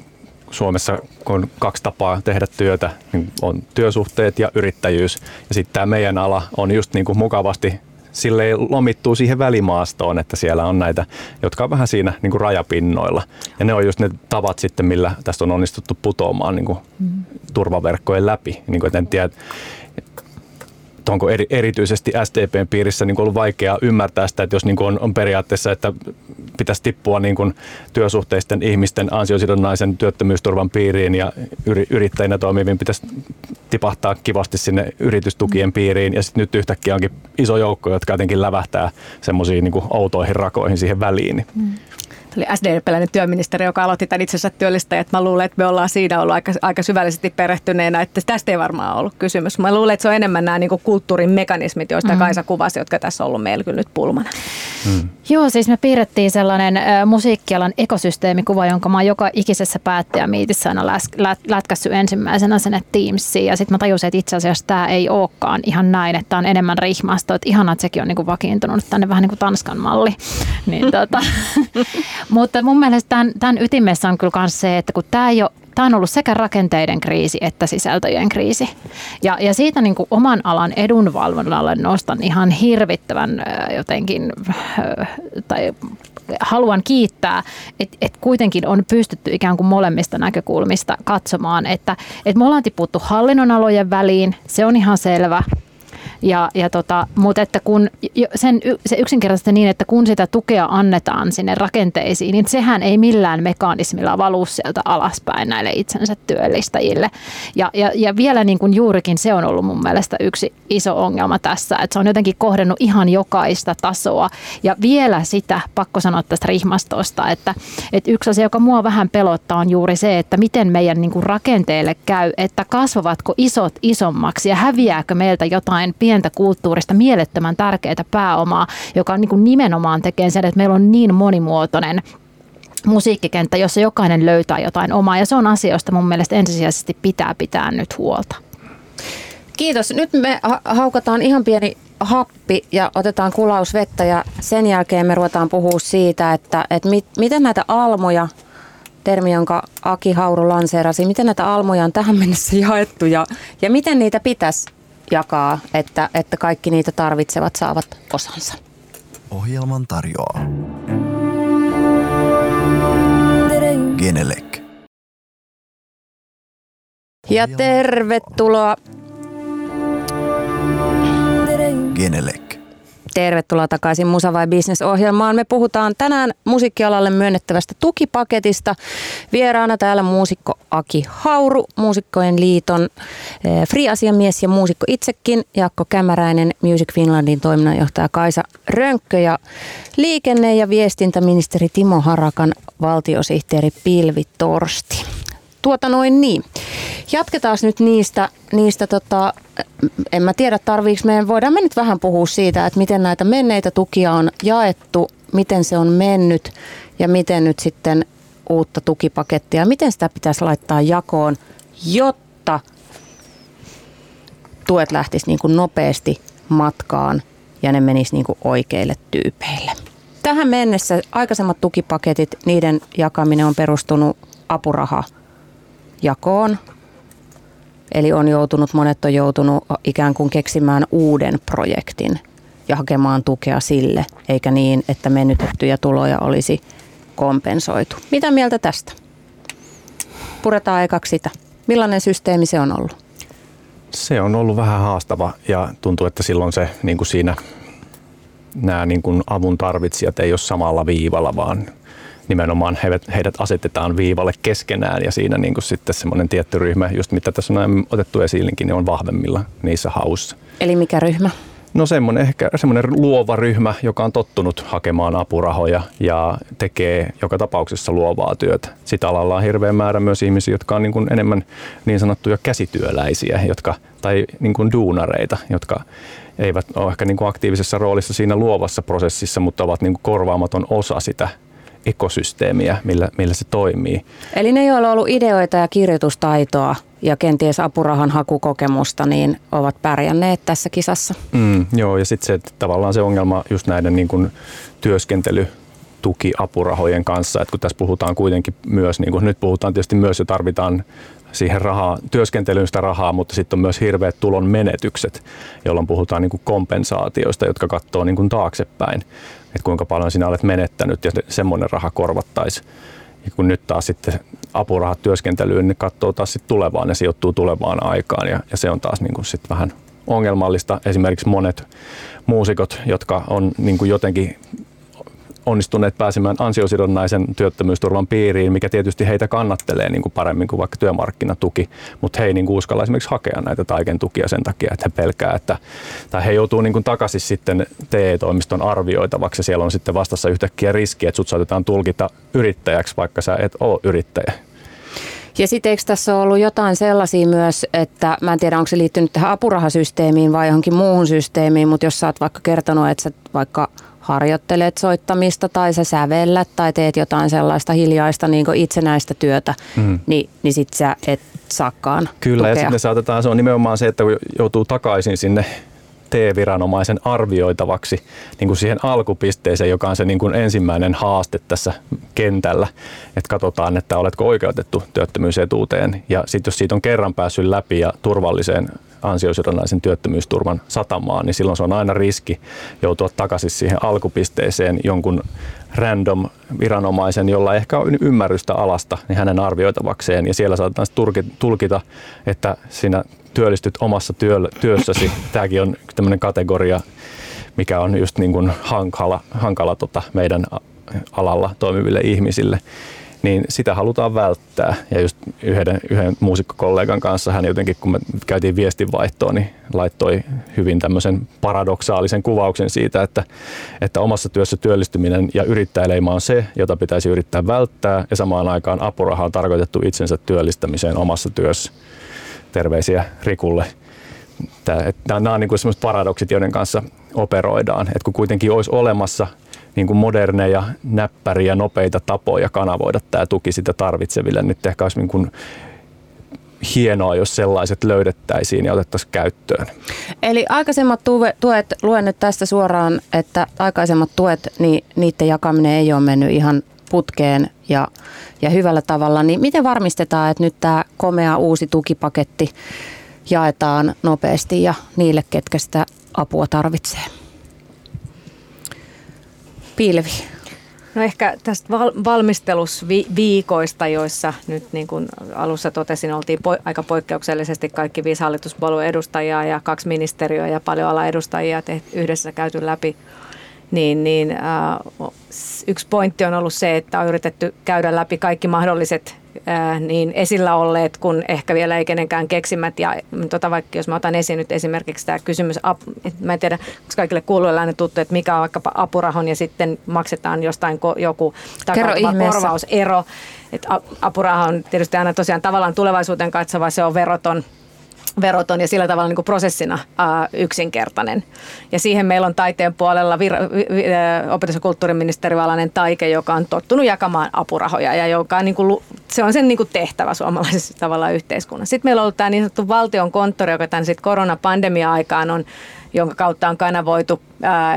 Suomessa kun on kaksi tapaa tehdä työtä, niin on työsuhteet ja yrittäjyys. Ja sitten tämä meidän ala on just niin kuin mukavasti sille lomittuu siihen välimaastoon, että siellä on näitä, jotka on vähän siinä niin kuin rajapinnoilla. Ja ne on just ne tavat sitten, millä tästä on onnistuttu putoamaan niin kuin mm. turvaverkkojen läpi. Niin kuin, en tiedä, onko eri, erityisesti SDPn piirissä niin ollut vaikea ymmärtää sitä, että jos niin on, on periaatteessa, että pitäisi tippua niin kuin työsuhteisten ihmisten ansiosidonnaisen työttömyysturvan piiriin ja yri, yrittäjinä toimivin pitäisi tipahtaa kivasti sinne yritystukien piiriin ja sitten nyt yhtäkkiä onkin iso joukko, jotka jotenkin lävähtää semmoisiin niin outoihin rakoihin siihen väliin. Mm oli SDP-läinen työministeri, joka aloitti tämän itsensä työllistäjät. Mä luulen, että me ollaan siinä ollut aika, aika syvällisesti perehtyneenä, että tästä ei varmaan ollut kysymys. Mä luulen, että se on enemmän nämä niin kulttuurin mekanismit, joista mm. Kaisa kuvasi, jotka tässä on ollut meillä kyllä nyt pulmana. Mm. Joo, siis me piirrettiin sellainen äh, musiikkialan ekosysteemikuva, jonka mä oon joka ikisessä päättäjämiitissä aina läs, lät, lätkässyt ensimmäisenä sinne Teamsiin. Ja sitten mä tajusin, että itse asiassa tämä ei olekaan ihan näin, että tämä on enemmän rihmasta. Että ihanaa, että sekin on niin kuin vakiintunut tänne vähän niin kuin Tanskan malli. Niin, tota, Mutta mun mielestä tämän, tämän ytimessä on kyllä myös se, että kun tämä ei ole tämä on ollut sekä rakenteiden kriisi että sisältöjen kriisi. Ja, ja siitä niin kuin oman alan edunvalvonnalle nostan ihan hirvittävän jotenkin tai haluan kiittää, että et kuitenkin on pystytty ikään kuin molemmista näkökulmista katsomaan, että et me ollaan tiputtu hallinnonalojen väliin, se on ihan selvä, ja, ja tota, mutta että kun sen, se yksinkertaisesti niin, että kun sitä tukea annetaan sinne rakenteisiin, niin sehän ei millään mekanismilla valu sieltä alaspäin näille itsensä työllistäjille. Ja, ja, ja vielä niin kuin juurikin se on ollut mun mielestä yksi iso ongelma tässä, että se on jotenkin kohdennut ihan jokaista tasoa. Ja vielä sitä, pakko sanoa tästä rihmastosta, että, että yksi asia, joka mua vähän pelottaa, on juuri se, että miten meidän niin kuin rakenteelle käy, että kasvavatko isot isommaksi ja häviääkö meiltä jotain pientä kulttuurista mielettömän tärkeää pääomaa, joka niin kuin nimenomaan tekee sen, että meillä on niin monimuotoinen musiikkikenttä, jossa jokainen löytää jotain omaa. Ja se on asia, josta mun mielestä ensisijaisesti pitää pitää nyt huolta. Kiitos. Nyt me haukataan ihan pieni happi ja otetaan kulaus vettä ja sen jälkeen me ruvetaan puhua siitä, että, että mit, miten näitä almoja, termi, jonka Aki Hauru lanseerasi, miten näitä almoja on tähän mennessä jaettu ja, ja miten niitä pitäisi jakaa, että, että kaikki niitä tarvitsevat saavat osansa. Ohjelman tarjoaa Genelec. Ja tervetuloa Genelec. Tervetuloa takaisin Musa vai Business ohjelmaan. Me puhutaan tänään musiikkialalle myönnettävästä tukipaketista. Vieraana täällä muusikko Aki Hauru, Muusikkojen liiton eh, free-asiamies ja muusikko itsekin, Jakko Kämäräinen, Music Finlandin toiminnanjohtaja Kaisa Rönkkö ja liikenne- ja viestintäministeri Timo Harakan valtiosihteeri Pilvi Torsti. Tuota noin niin. Jatketaan nyt niistä, niistä tota, en mä tiedä tarviiko meidän, voidaan me nyt vähän puhua siitä, että miten näitä menneitä tukia on jaettu, miten se on mennyt ja miten nyt sitten uutta tukipakettia, miten sitä pitäisi laittaa jakoon, jotta tuet lähtis niin kuin nopeasti matkaan ja ne menis niin kuin oikeille tyypeille. Tähän mennessä aikaisemmat tukipaketit, niiden jakaminen on perustunut apuraha jakoon. Eli on joutunut, monet on joutunut ikään kuin keksimään uuden projektin ja hakemaan tukea sille, eikä niin, että menytettyjä tuloja olisi kompensoitu. Mitä mieltä tästä? Puretaan ekaksi sitä. Millainen systeemi se on ollut? Se on ollut vähän haastava ja tuntuu, että silloin se niin kuin siinä nämä niin kuin avun tarvitsijat ei ole samalla viivalla, vaan nimenomaan heidät, heidät asetetaan viivalle keskenään ja siinä niin kuin sitten semmoinen tietty ryhmä, just mitä tässä on otettu esiinkin, niin on vahvemmilla niissä haussa. Eli mikä ryhmä? No semmoinen ehkä semmoinen luova ryhmä, joka on tottunut hakemaan apurahoja ja tekee joka tapauksessa luovaa työtä. Sitä alalla on hirveän määrä myös ihmisiä, jotka on niin kuin enemmän niin sanottuja käsityöläisiä jotka, tai niin kuin duunareita, jotka eivät ole ehkä niin kuin aktiivisessa roolissa siinä luovassa prosessissa, mutta ovat niin kuin korvaamaton osa sitä ekosysteemiä, millä, millä se toimii. Eli ne, joilla on ollut ideoita ja kirjoitustaitoa ja kenties apurahan hakukokemusta, niin ovat pärjänneet tässä kisassa. Mm, joo, ja sitten se että tavallaan se ongelma just näiden niin kuin työskentely tukiapurahojen kanssa, että kun tässä puhutaan kuitenkin myös, niin kuin nyt puhutaan tietysti myös jo tarvitaan siihen rahaa, työskentelyyn sitä rahaa, mutta sitten on myös hirveät tulon menetykset, jolloin puhutaan niin kuin kompensaatioista, jotka katsoo niin kuin taaksepäin että kuinka paljon sinä olet menettänyt ja semmoinen raha korvattaisi. Ja kun nyt taas sitten apurahat työskentelyyn, niin katsoo taas sitten tulevaan ja sijoittuu tulevaan aikaan ja, ja se on taas niin kuin sit vähän ongelmallista. Esimerkiksi monet muusikot, jotka on niin kuin jotenkin onnistuneet pääsemään ansiosidonnaisen työttömyysturvan piiriin, mikä tietysti heitä kannattelee niin kuin paremmin kuin vaikka työmarkkinatuki, mutta he ei niin kuin uskalla esimerkiksi hakea näitä taiken tukia sen takia, että he pelkää, että tai he joutuu niin kuin takaisin sitten TE-toimiston arvioitavaksi ja siellä on sitten vastassa yhtäkkiä riski, että sut saatetaan tulkita yrittäjäksi, vaikka sä et ole yrittäjä. Ja sitten eikö tässä ole ollut jotain sellaisia myös, että mä en tiedä onko se liittynyt tähän apurahasysteemiin vai johonkin muuhun systeemiin, mutta jos sä oot vaikka kertonut, että sä vaikka harjoittelet soittamista tai sä sävellät tai teet jotain sellaista hiljaista niin itsenäistä työtä, mm. niin, niin sit sä et saakaan Kyllä, tukea. ja sitten saatetaan, se on nimenomaan se, että kun joutuu takaisin sinne TE-viranomaisen arvioitavaksi niin kuin siihen alkupisteeseen, joka on se niin kuin ensimmäinen haaste tässä kentällä, että katsotaan, että oletko oikeutettu työttömyysetuuteen ja sitten jos siitä on kerran päässyt läpi ja turvalliseen ansiosidonnaisen työttömyysturvan satamaan, niin silloin se on aina riski joutua takaisin siihen alkupisteeseen jonkun random viranomaisen, jolla ehkä on ymmärrystä alasta, niin hänen arvioitavakseen. Ja siellä saatetaan tulkita, että sinä työllistyt omassa työssäsi. Tämäkin on tämmöinen kategoria, mikä on just niin kuin hankala, hankala tota meidän alalla toimiville ihmisille niin sitä halutaan välttää. Ja just yhden, yhden muusikkokollegan kanssa hän jotenkin, kun me käytiin viestinvaihtoa, niin laittoi hyvin tämmöisen paradoksaalisen kuvauksen siitä, että, että omassa työssä työllistyminen ja yrittäjäleima on se, jota pitäisi yrittää välttää, ja samaan aikaan apuraha on tarkoitettu itsensä työllistämiseen omassa työssä. Terveisiä Rikulle. Nämä on niin sellaiset paradoksit, joiden kanssa operoidaan. Et kun kuitenkin olisi olemassa niin kuin moderneja, näppäriä, nopeita tapoja kanavoida tämä tuki sitä tarvitseville. Nyt ehkä olisi niin kuin hienoa, jos sellaiset löydettäisiin ja otettaisiin käyttöön. Eli aikaisemmat tuet, luen nyt tästä suoraan, että aikaisemmat tuet, niin niiden jakaminen ei ole mennyt ihan putkeen ja, ja hyvällä tavalla. Niin miten varmistetaan, että nyt tämä komea uusi tukipaketti jaetaan nopeasti ja niille, ketkä sitä apua tarvitsee? Pilvi? No ehkä tästä val- valmistelusviikoista, joissa nyt niin kuin alussa totesin, oltiin po- aika poikkeuksellisesti kaikki viisi hallituspuolueen edustajaa ja kaksi ministeriöä ja paljon ala edustajia yhdessä käyty läpi niin, niin äh, yksi pointti on ollut se, että on yritetty käydä läpi kaikki mahdolliset äh, niin esillä olleet, kun ehkä vielä ei kenenkään keksimät. Ja tota, vaikka jos mä otan esiin nyt esimerkiksi tämä kysymys, että mä en tiedä, onko kaikille kuuluille aina tuttu, että mikä on vaikkapa apurahon ja sitten maksetaan jostain ko, joku korvausero. Että apuraha on tietysti aina tosiaan tavallaan tulevaisuuteen katsova, se on veroton – veroton ja sillä tavalla niin kuin prosessina ää, yksinkertainen. Ja siihen meillä on taiteen puolella vir- vi- opetus- ja kulttuuriministeri Taike, joka on tottunut jakamaan apurahoja ja joka on, niin kuin, se on sen niin kuin tehtävä suomalaisessa tavalla yhteiskunnassa. Sitten meillä on ollut tämä niin sanottu valtion konttori, joka tämän sit koronapandemia-aikaan on jonka kautta on kanavoitu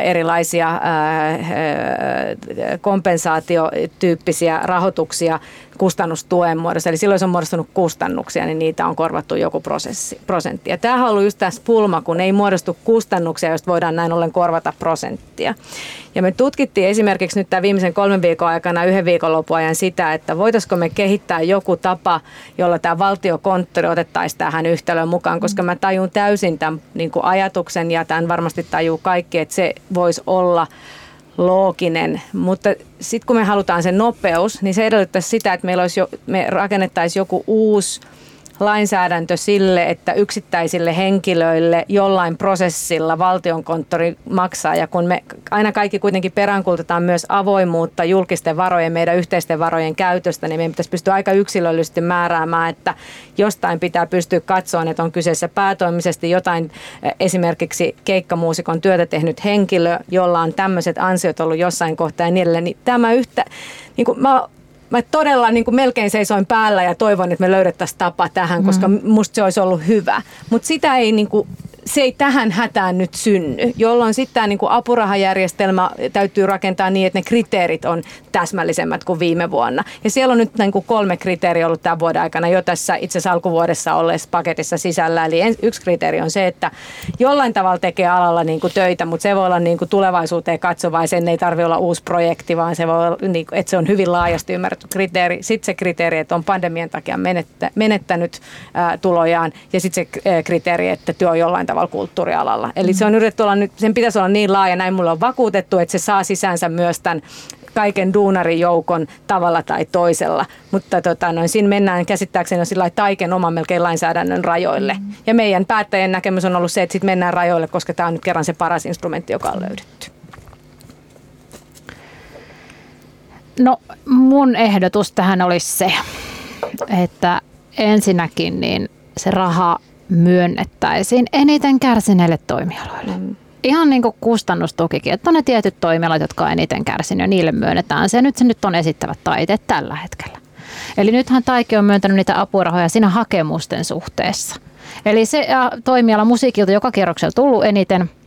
erilaisia kompensaatiotyyppisiä rahoituksia kustannustuen muodossa. Eli silloin se on muodostunut kustannuksia, niin niitä on korvattu joku prosessi, prosentti. Ja tämähän on ollut just tässä pulma, kun ei muodostu kustannuksia, joista voidaan näin ollen korvata prosenttia. Ja me tutkittiin esimerkiksi nyt tämän viimeisen kolmen viikon aikana yhden viikonlopun ajan sitä, että voitaisiko me kehittää joku tapa, jolla tämä valtiokonttori otettaisiin tähän yhtälöön mukaan, koska mä tajun täysin tämän niin kuin ajatuksen ja tämän varmasti tajuu kaikki, että se voisi olla looginen, mutta sitten kun me halutaan se nopeus, niin se edellyttäisi sitä, että meillä olisi jo, me rakennettaisiin joku uusi lainsäädäntö sille, että yksittäisille henkilöille jollain prosessilla valtionkonttori maksaa. Ja kun me aina kaikki kuitenkin peräänkultetaan myös avoimuutta julkisten varojen, meidän yhteisten varojen käytöstä, niin meidän pitäisi pystyä aika yksilöllisesti määräämään, että jostain pitää pystyä katsoa, että on kyseessä päätoimisesti jotain esimerkiksi keikkamuusikon työtä tehnyt henkilö, jolla on tämmöiset ansiot ollut jossain kohtaa ja niin edelleen. Niin tämä yhtä, niin kuin mä mä todella niin kuin melkein seisoin päällä ja toivon, että me löydettäisiin tapa tähän, koska mm. musta se olisi ollut hyvä. Mutta sitä ei niin kuin se ei tähän hätään nyt synny, jolloin sitten tämä niin apurahajärjestelmä täytyy rakentaa niin, että ne kriteerit on täsmällisemmät kuin viime vuonna. Ja siellä on nyt niin kuin kolme kriteeriä ollut tämän vuoden aikana jo tässä itse asiassa alkuvuodessa olleessa paketissa sisällä. Eli yksi kriteeri on se, että jollain tavalla tekee alalla niin kuin töitä, mutta se voi olla niin kuin tulevaisuuteen katsova ja sen ei tarvitse olla uusi projekti, vaan se voi olla, niin kuin, että se on hyvin laajasti ymmärretty kriteeri. Sitten se kriteeri, että on pandemian takia menettänyt ää, tulojaan ja sitten se kriteeri, että työ on jollain tavalla kulttuurialalla. Eli se on yritetty olla nyt, sen pitäisi olla niin laaja, näin mulle on vakuutettu, että se saa sisäänsä myös tämän kaiken duunarijoukon tavalla tai toisella. Mutta tota, noin, siinä mennään käsittääkseni sillä taiken oman melkein lainsäädännön rajoille. Mm. Ja meidän päättäjien näkemys on ollut se, että sitten mennään rajoille, koska tämä on nyt kerran se paras instrumentti, joka on löydetty. No mun ehdotus tähän olisi se, että ensinnäkin niin se raha myönnettäisiin eniten kärsineille toimialoille. Mm. Ihan niin kuin kustannustukikin, että on ne tietyt toimialat, jotka on eniten kärsinyt niille myönnetään se. Nyt se nyt on esittävät taiteet tällä hetkellä. Eli nythän Taike on myöntänyt niitä apurahoja siinä hakemusten suhteessa. Eli se toimiala musiikilta joka kierroksella tullut eniten –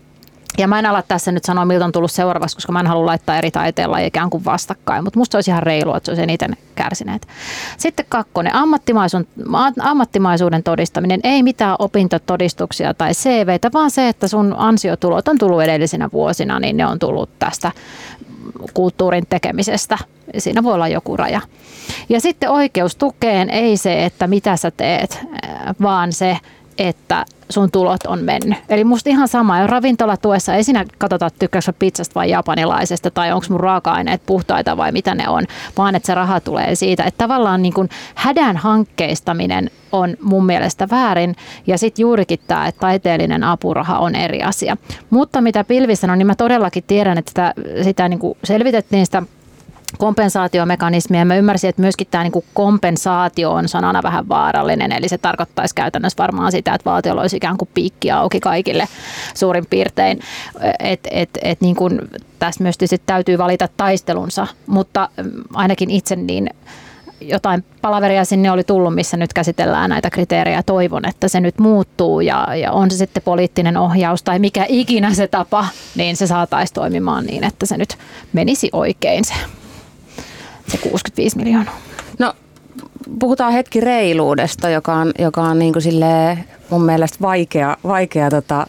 ja mä en ala tässä nyt sanoa, miltä on tullut seuraavaksi, koska mä en halua laittaa eri taiteella ikään kuin vastakkain, mutta musta olisi ihan reilua, että se olisi eniten kärsineet. Sitten kakkonen, ammattimaisuuden, ammattimaisuuden todistaminen, ei mitään opintotodistuksia tai CVtä, vaan se, että sun ansiotulot on tullut edellisinä vuosina, niin ne on tullut tästä kulttuurin tekemisestä. Siinä voi olla joku raja. Ja sitten oikeus tukeen ei se, että mitä sä teet, vaan se, että sun tulot on mennyt. Eli musta ihan sama, jos ravintolatuessa ei siinä katsota tykkääkö pizzasta vai japanilaisesta tai onko mun raaka-aineet puhtaita vai mitä ne on, vaan että se raha tulee siitä. Että tavallaan niin kuin hädän hankkeistaminen on mun mielestä väärin ja sitten juurikin tämä, että taiteellinen apuraha on eri asia. Mutta mitä Pilvi sanoi, niin mä todellakin tiedän, että sitä, sitä niin selvitettiin sitä kompensaatiomekanismia. Mä ymmärsin, että myöskin tämä niin kompensaatio on sanana vähän vaarallinen, eli se tarkoittaisi käytännössä varmaan sitä, että valtiolla olisi ikään kuin piikki auki kaikille suurin piirtein. Et, et, et niin kuin tässä myös täytyy valita taistelunsa, mutta mm, ainakin itse niin jotain palaveria sinne oli tullut, missä nyt käsitellään näitä kriteerejä. Toivon, että se nyt muuttuu ja, ja on se sitten poliittinen ohjaus tai mikä ikinä se tapa, niin se saataisiin toimimaan niin, että se nyt menisi oikein se se 65 miljoonaa? No puhutaan hetki reiluudesta, joka on, joka on niin kuin mun mielestä vaikea, vaikea, tota,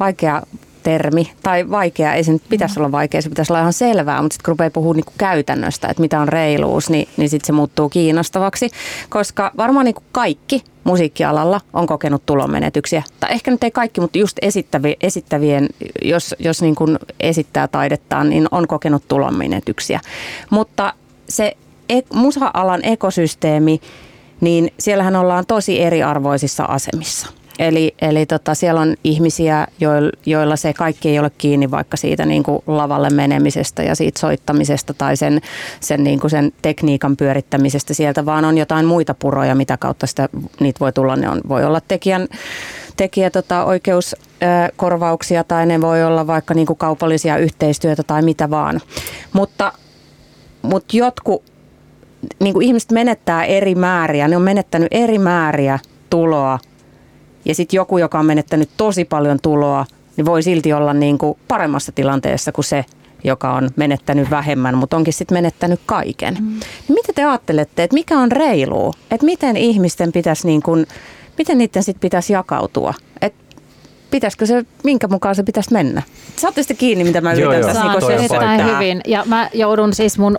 vaikea termi, tai vaikea, ei se nyt pitäisi olla vaikea, se pitäisi olla ihan selvää, mutta sitten kun rupeaa puhumaan niin käytännöstä, että mitä on reiluus, niin, niin sitten se muuttuu kiinnostavaksi, koska varmaan niin kaikki musiikkialalla on kokenut tulonmenetyksiä. Tai ehkä nyt ei kaikki, mutta just esittävien, esittävien jos, jos niin kuin esittää taidettaan, niin on kokenut tulonmenetyksiä. Mutta se musa-alan ekosysteemi, niin siellähän ollaan tosi eriarvoisissa asemissa. Eli, eli tota, siellä on ihmisiä, joilla se kaikki ei ole kiinni vaikka siitä niin kuin lavalle menemisestä ja siitä soittamisesta tai sen, sen, niin kuin sen tekniikan pyörittämisestä sieltä, vaan on jotain muita puroja, mitä kautta sitä, niitä voi tulla. Ne on, voi olla tekijän, tekijä tota, oikeuskorvauksia tai ne voi olla vaikka niin kuin kaupallisia yhteistyötä tai mitä vaan. Mutta mutta jotkut niin kuin ihmiset menettää eri määriä, ne on menettänyt eri määriä tuloa ja sitten joku, joka on menettänyt tosi paljon tuloa, niin voi silti olla niin kuin paremmassa tilanteessa kuin se, joka on menettänyt vähemmän, mutta onkin sitten menettänyt kaiken. Mm. Niin mitä te ajattelette, että mikä on reilu? Että miten ihmisten pitäisi, niin kuin, miten niiden sitten pitäisi jakautua? Että pitäisikö se, minkä mukaan se pitäisi mennä? Saatte sitten kiinni, mitä mä yritän joo, tässä joo. niin erittäin hyvin. Ja mä joudun siis mun,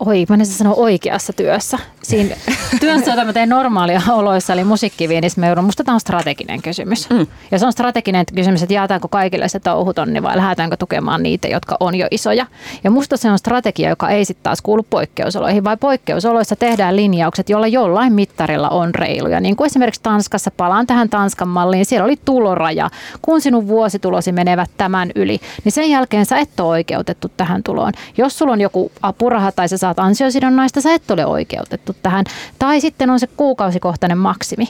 oi, mä en sanoa oikeassa työssä. Siinä työssä, jota mä teen normaalia oloissa, eli musiikkiviinissä, mä joudun, musta tämä on strateginen kysymys. Mm. Ja se on strateginen kysymys, että jaetaanko kaikille se touhutonni vai lähdetäänkö tukemaan niitä, jotka on jo isoja. Ja musta se on strategia, joka ei sitten taas kuulu poikkeusoloihin, vai poikkeusoloissa tehdään linjaukset, joilla jollain mittarilla on reiluja. Niin kuin esimerkiksi Tanskassa, palaan tähän Tanskan malliin, siellä oli tuloraja, kun sinun vuositulosi menevät tämän yli, niin sen jälkeen sä et ole oikeutettu tähän tuloon. Jos sulla on joku apuraha tai sä saat ansiosidonnaista, sä et ole oikeutettu tähän. Tai sitten on se kuukausikohtainen maksimi.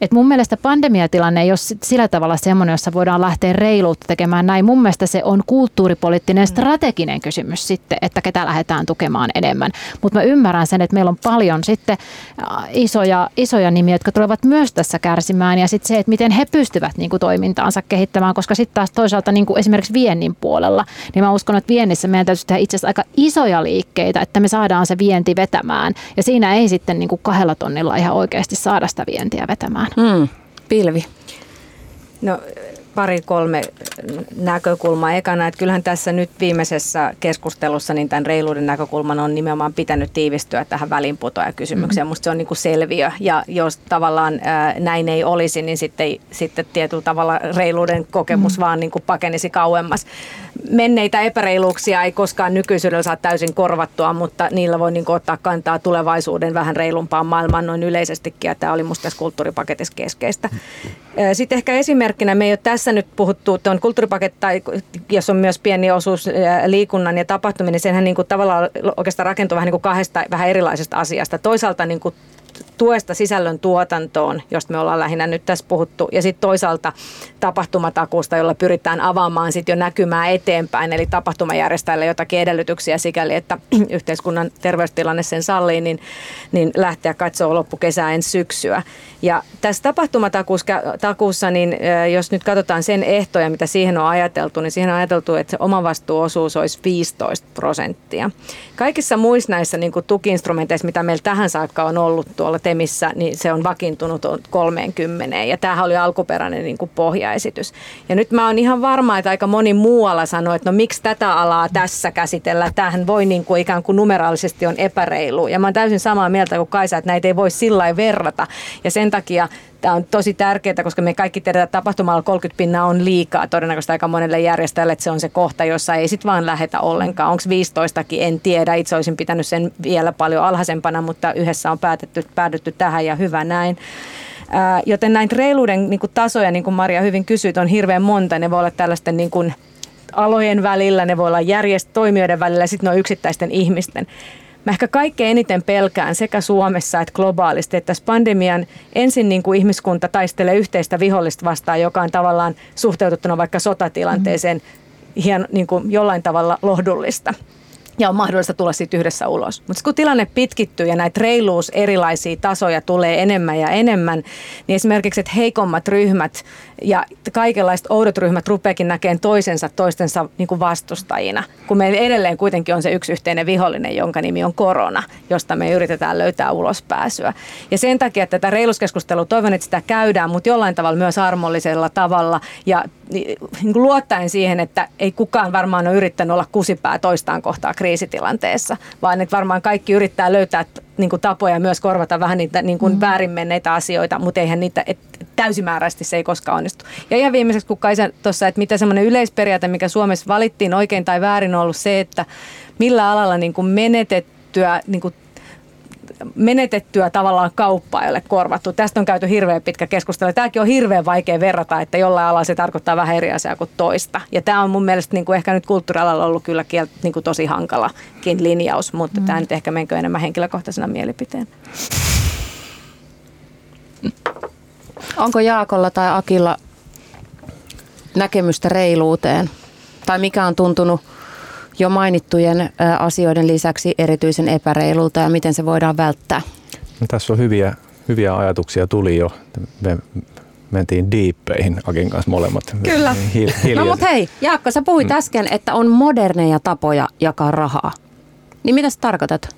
Et mun mielestä pandemiatilanne ei ole sillä tavalla semmoinen, jossa voidaan lähteä reiluutta tekemään näin. Mun mielestä se on kulttuuripoliittinen mm. strateginen kysymys sitten, että ketä lähdetään tukemaan enemmän. Mutta mä ymmärrän sen, että meillä on paljon sitten äh, isoja, isoja nimiä, jotka tulevat myös tässä kärsimään. Ja sitten se, että miten he pystyvät niin kuin toimintaansa kehittämään, koska sitten taas toisaalta niin kuin esimerkiksi viennin puolella, niin mä uskon, että viennissä meidän täytyy tehdä itse asiassa aika isoja liikkeitä, että me saadaan se vienti vetämään. Ja siinä ei sitten niin kuin kahdella tonnilla ihan oikeasti saada sitä vientiä vetämään. Mm. Pilvi. No pari kolme näkökulmaa. Ekana, että kyllähän tässä nyt viimeisessä keskustelussa niin tämän reiluuden näkökulman on nimenomaan pitänyt tiivistyä tähän välinputoajakysymykseen. Mm-hmm. Musta se on niin kuin selviö ja jos tavallaan ää, näin ei olisi, niin sitten, sitten tietyllä tavalla reiluuden kokemus mm-hmm. vaan niin kuin pakenisi kauemmas. Menneitä epäreiluuksia ei koskaan nykyisyydellä saa täysin korvattua, mutta niillä voi niin kuin ottaa kantaa tulevaisuuden vähän reilumpaan maailmaan noin yleisestikin ja tämä oli musta tässä kulttuuripaketissa keskeistä. Sitten ehkä esimerkkinä, me ei ole tässä nyt puhuttu tuon kulttuuripaketti, tai jos on myös pieni osuus liikunnan ja tapahtuminen, niin senhän niin kuin tavallaan oikeastaan rakentuu vähän niin kuin kahdesta vähän erilaisesta asiasta. Toisaalta niin kuin tuesta sisällön tuotantoon, josta me ollaan lähinnä nyt tässä puhuttu, ja sitten toisaalta tapahtumatakuusta, jolla pyritään avaamaan sitten jo näkymää eteenpäin, eli tapahtumajärjestäjille jotakin edellytyksiä sikäli, että yhteiskunnan terveystilanne sen sallii, niin, niin lähteä katsoa loppukesää ensi syksyä. Ja tässä tapahtumatakuussa, niin jos nyt katsotaan sen ehtoja, mitä siihen on ajateltu, niin siihen on ajateltu, että se omavastuuosuus olisi 15 prosenttia. Kaikissa muissa näissä niin tukiinstrumenteissa, mitä meillä tähän saakka on ollut tuo tuolla Temissä, niin se on vakiintunut 30. Ja tämähän oli alkuperäinen niin kuin pohjaesitys. Ja nyt mä oon ihan varma, että aika moni muualla sanoo, että no miksi tätä alaa tässä käsitellä. Tämähän voi niin kuin ikään kuin numeraalisesti on epäreilu. Ja mä oon täysin samaa mieltä kuin Kaisa, että näitä ei voi sillä verrata. Ja sen takia Tämä on tosi tärkeää, koska me kaikki tiedetään, että tapahtumalla 30 pinnaa on liikaa todennäköisesti aika monelle järjestäjälle, että se on se kohta, jossa ei sitten vaan lähetä ollenkaan. Onko 15kin, en tiedä. Itse olisin pitänyt sen vielä paljon alhaisempana, mutta yhdessä on päätetty, päädytty tähän ja hyvä näin. Joten näitä reiluuden niin kuin tasoja, niin kuin Maria hyvin kysyit, on hirveän monta. Ne voi olla tällaisten niin kuin alojen välillä, ne voi olla järjest- toimijoiden välillä ja sitten ne on yksittäisten ihmisten. Mä ehkä kaikkein eniten pelkään sekä Suomessa että globaalisti, että tässä pandemian ensin niin kuin ihmiskunta taistelee yhteistä vihollista vastaan, joka on tavallaan suhteutettuna vaikka sotatilanteeseen mm-hmm. hien, niin kuin jollain tavalla lohdullista ja on mahdollista tulla siitä yhdessä ulos. Mutta kun tilanne pitkittyy ja näitä reiluus erilaisia tasoja tulee enemmän ja enemmän, niin esimerkiksi, että heikommat ryhmät ja kaikenlaiset oudot ryhmät rupeakin näkemään toisensa toistensa niin kuin vastustajina, kun meillä edelleen kuitenkin on se yksi yhteinen vihollinen, jonka nimi on korona, josta me yritetään löytää ulospääsyä. Ja sen takia että tätä reiluskeskustelua toivon, että sitä käydään, mutta jollain tavalla myös armollisella tavalla ja niin kuin luottaen siihen, että ei kukaan varmaan ole yrittänyt olla kusipää toistaan kohtaa kriisitilanteessa, vaan että varmaan kaikki yrittää löytää niin kuin tapoja myös korvata vähän niitä niin kuin mm. väärin menneitä asioita, mutta eihän niitä, et, täysimääräisesti se ei koskaan onnistu. Ja ihan viimeiseksi, kun Kaisa tuossa, että mitä semmoinen yleisperiaate, mikä Suomessa valittiin oikein tai väärin, on ollut se, että millä alalla niin kuin menetettyä niin kuin menetettyä tavallaan kauppaa ei ole korvattu. Tästä on käyty hirveän pitkä keskustelu. Tämäkin on hirveän vaikea verrata, että jollain alalla se tarkoittaa vähän eri asiaa kuin toista. Ja tämä on mun mielestä niin kuin ehkä nyt kulttuurialalla ollut kyllä niin kuin tosi hankalakin linjaus, mutta mm. tämä nyt ehkä menkö enemmän henkilökohtaisena mielipiteen. Onko Jaakolla tai Akilla näkemystä reiluuteen? Tai mikä on tuntunut jo mainittujen asioiden lisäksi erityisen epäreilulta ja miten se voidaan välttää? No, tässä on hyviä, hyviä ajatuksia tuli jo. Me mentiin diippeihin Akin kanssa molemmat. Kyllä. Hi- no mutta hei, Jaakko, sä puhuit mm. äsken, että on moderneja tapoja jakaa rahaa. Niin mitä sä tarkoitat?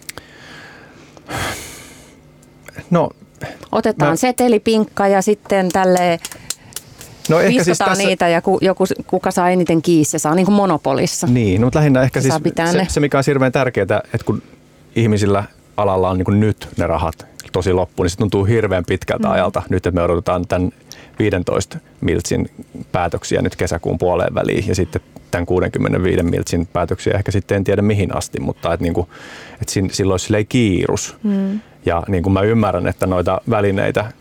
No, Otetaan mä... setelipinkka ja sitten tälle No ehkä siis tässä... niitä ja ku, joku, kuka saa eniten kiinni, se saa niin kuin monopolissa. Niin, no, mutta lähinnä ehkä se siis se, se, mikä on hirveän tärkeää, että kun ihmisillä alalla on niin kuin nyt ne rahat tosi loppu, niin se tuntuu hirveän pitkältä mm. ajalta nyt, että me odotetaan tämän 15 miltsin päätöksiä nyt kesäkuun puoleen väliin ja sitten tämän 65 miltsin päätöksiä ehkä sitten en tiedä mihin asti, mutta että, niin kuin, että silloin silleen kiirus. Mm. Ja niin kuin mä ymmärrän, että noita välineitä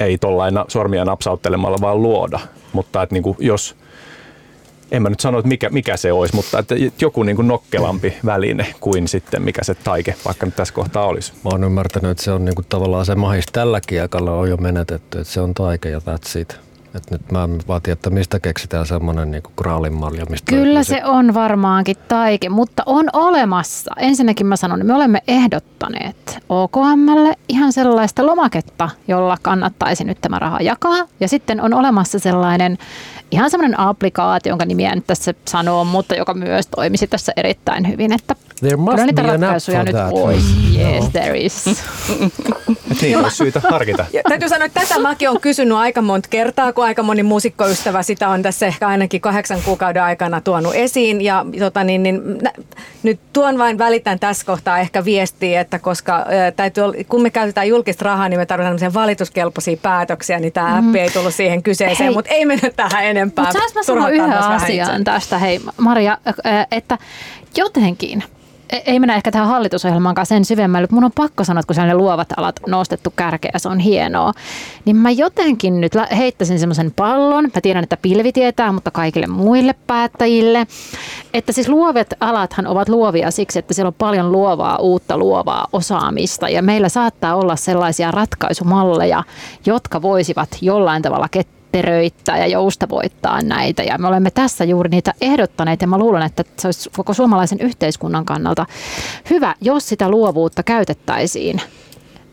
ei tuollaina sormia napsauttelemalla vaan luoda, mutta että niin kuin jos, en mä nyt sano, että mikä, mikä se olisi, mutta että joku niin kuin nokkelampi väline kuin sitten mikä se taike vaikka nyt tässä kohtaa olisi. Mä oon ymmärtänyt, että se on niin kuin tavallaan se mahis tälläkin aikalla on jo menetetty, että se on taike ja that's it. Et nyt mä vaatin, että mistä keksitään semmoinen niin graalin malja. Mistä Kyllä se on varmaankin taike, mutta on olemassa. Ensinnäkin mä sanon, että me olemme ehdottaneet OKMlle ihan sellaista lomaketta, jolla kannattaisi nyt tämä raha jakaa. Ja sitten on olemassa sellainen ihan semmoinen applikaatio, jonka nimiä nyt tässä sanoo, mutta joka myös toimisi tässä erittäin hyvin. Että There must kyllä niitä ratkaisuja nyt olisi. Yes, no. there is. niin olisi syytä harkita. Ja, täytyy sanoa, että tätä mäkin olen kysynyt aika monta kertaa, kun aika moni muusikkoystävä sitä on tässä ehkä ainakin kahdeksan kuukauden aikana tuonut esiin. Ja tota, niin, niin, nä, nyt tuon vain välitän tässä kohtaa ehkä viestiä, että koska äh, täytyy, kun me käytetään julkista rahaa, niin me tarvitaan valituskelpoisia päätöksiä, niin tämä mm. appi ei tullut siihen kyseeseen, mutta ei mennä tähän enempää. Mutta saanko mä sanoa yhden asian tästä, hei Maria, että jotenkin – ei mennä ehkä tähän hallitusohjelmaan sen syvemmälle, mutta mun on pakko sanoa, että kun ne luovat alat nostettu kärkeä se on hienoa, niin mä jotenkin nyt heittäisin semmoisen pallon, mä tiedän, että pilvi tietää, mutta kaikille muille päättäjille, että siis luovet alathan ovat luovia siksi, että siellä on paljon luovaa, uutta luovaa osaamista. Ja meillä saattaa olla sellaisia ratkaisumalleja, jotka voisivat jollain tavalla ketteröittää ja joustavoittaa näitä. Ja me olemme tässä juuri niitä ehdottaneet ja mä luulen, että se olisi koko suomalaisen yhteiskunnan kannalta hyvä, jos sitä luovuutta käytettäisiin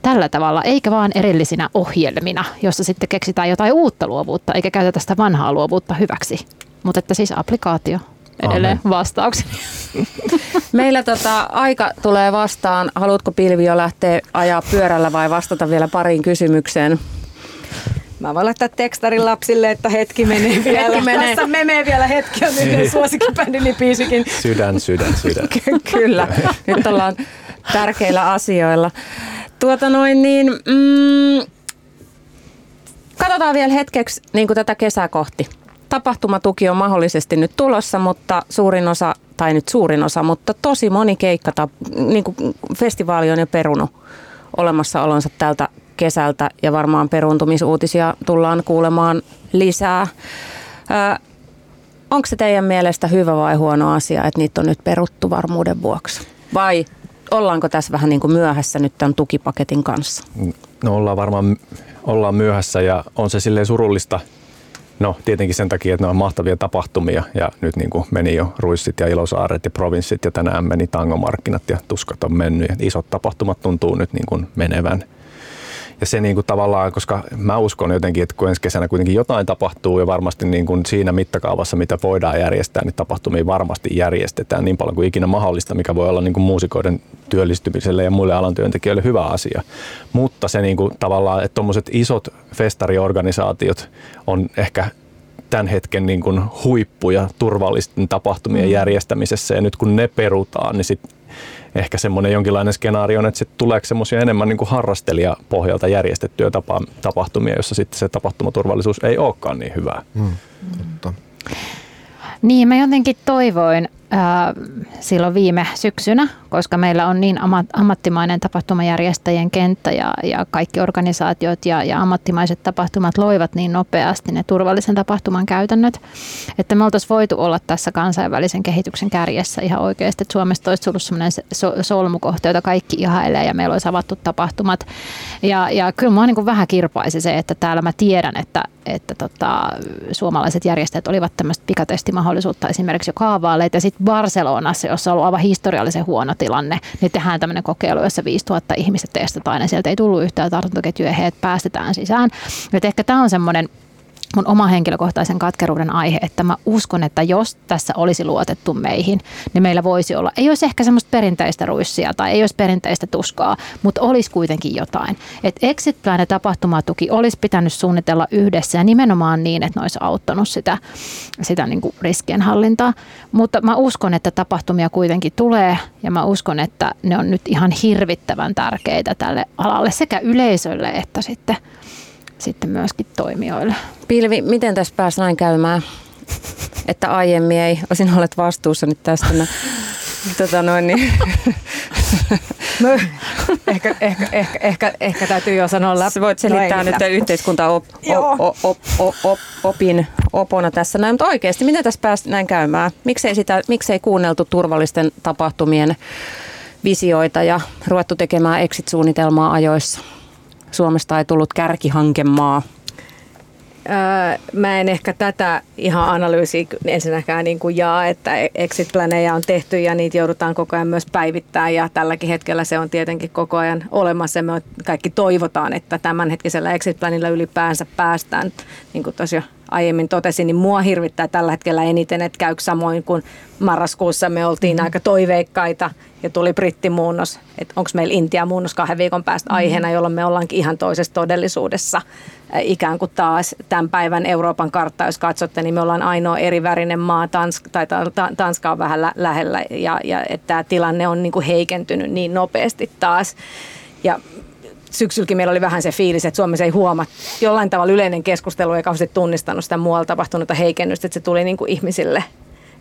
tällä tavalla, eikä vaan erillisinä ohjelmina, jossa sitten keksitään jotain uutta luovuutta, eikä käytetä sitä vanhaa luovuutta hyväksi. Mutta että siis applikaatio. edelleen vastaukseni. Meillä tota, aika tulee vastaan. Haluatko Pilvi jo lähteä ajaa pyörällä vai vastata vielä pariin kysymykseen? Mä voin laittaa tekstarin lapsille, että hetki menee vielä. Hetki menee. Tässä menee vielä hetki, on nyt suosikkibändini biisikin. Sydän, sydän, sydän. Kyllä, nyt ollaan tärkeillä asioilla. Tuota noin niin, mm, katsotaan vielä hetkeksi niin kuin tätä kesää kohti. Tapahtumatuki on mahdollisesti nyt tulossa, mutta suurin osa, tai nyt suurin osa, mutta tosi moni keikka, niin kuin festivaali on jo perunut olemassaolonsa tältä kesältä ja varmaan peruntumisuutisia tullaan kuulemaan lisää. Onko se teidän mielestä hyvä vai huono asia, että niitä on nyt peruttu varmuuden vuoksi? Vai ollaanko tässä vähän niin kuin myöhässä nyt tämän tukipaketin kanssa? No ollaan varmaan ollaan myöhässä ja on se silleen surullista. No tietenkin sen takia, että ne on mahtavia tapahtumia ja nyt niin kuin meni jo Ruissit ja Ilosaaret ja provinssit ja tänään meni tangomarkkinat ja tuskat on mennyt ja isot tapahtumat tuntuu nyt niin kuin menevän – ja se niin kuin tavallaan, koska mä uskon jotenkin, että kun ensi kesänä kuitenkin jotain tapahtuu ja varmasti niin kuin siinä mittakaavassa, mitä voidaan järjestää, niin tapahtumia varmasti järjestetään niin paljon kuin ikinä mahdollista, mikä voi olla niin kuin muusikoiden työllistymiselle ja muille alan työntekijöille hyvä asia. Mutta se niin kuin tavallaan, että tuommoiset isot festariorganisaatiot on ehkä tämän hetken niin kuin huippuja turvallisten tapahtumien mm. järjestämisessä ja nyt kun ne perutaan, niin sit ehkä semmoinen jonkinlainen skenaario, että sitten tuleeko semmoisia enemmän niin kuin harrastelijapohjalta järjestettyjä tapa, tapahtumia, jossa sitten se tapahtumaturvallisuus ei olekaan niin hyvää. Mm. Totta. Niin, mä jotenkin toivoin silloin viime syksynä, koska meillä on niin ammattimainen tapahtumajärjestäjien kenttä ja, ja kaikki organisaatiot ja, ja ammattimaiset tapahtumat loivat niin nopeasti ne turvallisen tapahtuman käytännöt, että me oltaisiin voitu olla tässä kansainvälisen kehityksen kärjessä ihan oikeasti, että Suomesta olisi tullut sellainen solmukohta, jota kaikki ihailee ja meillä olisi avattu tapahtumat. Ja, ja kyllä mua niin vähän kirpaisi se, että täällä mä tiedän, että, että tota, suomalaiset järjestäjät olivat tämmöistä pikatestimahdollisuutta esimerkiksi jo kaavailleet ja sitten Barcelonassa, jossa on ollut aivan historiallisen huono tilanne, niin tehdään tämmöinen kokeilu, jossa 5000 ihmistä testataan ja sieltä ei tullut yhtään tartuntaketjuja, heidät päästetään sisään. Et ehkä tämä on semmoinen mun oma henkilökohtaisen katkeruuden aihe, että mä uskon, että jos tässä olisi luotettu meihin, niin meillä voisi olla, ei olisi ehkä semmoista perinteistä ruissia tai ei olisi perinteistä tuskaa, mutta olisi kuitenkin jotain. Että exit plan ja tapahtumatuki olisi pitänyt suunnitella yhdessä ja nimenomaan niin, että ne olisi auttanut sitä, sitä niin kuin riskienhallintaa. Mutta mä uskon, että tapahtumia kuitenkin tulee ja mä uskon, että ne on nyt ihan hirvittävän tärkeitä tälle alalle sekä yleisölle että sitten sitten myöskin toimijoille. Pilvi, miten tässä pääsi näin käymään? Että aiemmin ei, sinä olet vastuussa nyt tästä. No, tota noin, niin. No, ehkä, ehkä, ehkä, ehkä, ehkä täytyy jo sanoa läpi. Voit selittää no, nyt yhteiskunta op, op, op, op, op, opin opona tässä näin, mutta oikeasti, miten tässä pääsi näin käymään? Miksei, sitä, miksei kuunneltu turvallisten tapahtumien visioita ja ruvettu tekemään exit-suunnitelmaa ajoissa? Suomesta ei tullut kärkihankemaa? mä en ehkä tätä ihan analyysiä ensinnäkään niin kuin jaa, että exit-planeja on tehty ja niitä joudutaan koko ajan myös päivittämään ja tälläkin hetkellä se on tietenkin koko ajan olemassa. Me kaikki toivotaan, että tämänhetkisellä exit-planilla ylipäänsä päästään, niin kuin tosiaan aiemmin totesin, niin mua hirvittää tällä hetkellä eniten, että käykö samoin kuin marraskuussa me oltiin mm-hmm. aika toiveikkaita ja tuli brittimuunnos, että onko meillä Intia-muunnos kahden viikon päästä mm-hmm. aiheena, jolloin me ollaankin ihan toisessa todellisuudessa ikään kuin taas tämän päivän Euroopan kartta, jos katsotte, niin me ollaan ainoa eri värinen maa, Tanska, tai Tanska on vähän lä- lähellä ja, ja että tämä tilanne on niin kuin heikentynyt niin nopeasti taas. Ja syksylläkin meillä oli vähän se fiilis, että Suomessa ei huomaa jollain tavalla yleinen keskustelu ei kauheasti tunnistanut sitä muualla tapahtunutta heikennystä, että se tuli niin kuin ihmisille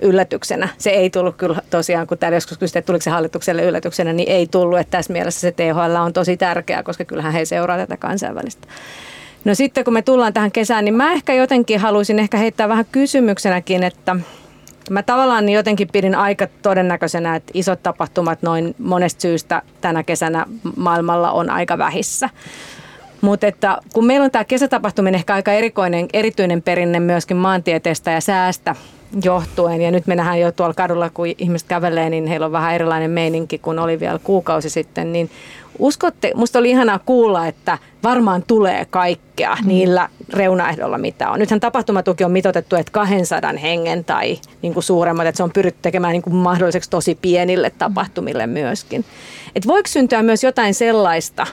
yllätyksenä. Se ei tullut kyllä tosiaan, kun täällä joskus kysyttiin, että tuliko se hallitukselle yllätyksenä, niin ei tullut. Että tässä mielessä se THL on tosi tärkeää, koska kyllähän he seuraa tätä kansainvälistä. No sitten kun me tullaan tähän kesään, niin mä ehkä jotenkin haluaisin ehkä heittää vähän kysymyksenäkin, että Mä tavallaan jotenkin pidin aika todennäköisenä, että isot tapahtumat noin monesta syystä tänä kesänä maailmalla on aika vähissä. Mutta että kun meillä on tämä kesätapahtuminen ehkä aika erikoinen, erityinen perinne myöskin maantieteestä ja säästä johtuen. Ja nyt me nähdään jo tuolla kadulla, kun ihmiset kävelee, niin heillä on vähän erilainen meininki kuin oli vielä kuukausi sitten. Niin Uskotte, musta oli ihanaa kuulla, että varmaan tulee kaikkea mm. niillä reunaehdolla, mitä on. Nythän tapahtumatuki on mitotettu, että 200 hengen tai niin kuin suuremmat, että se on pyritty tekemään niin kuin mahdolliseksi tosi pienille tapahtumille myöskin. Et voiko syntyä myös jotain sellaista,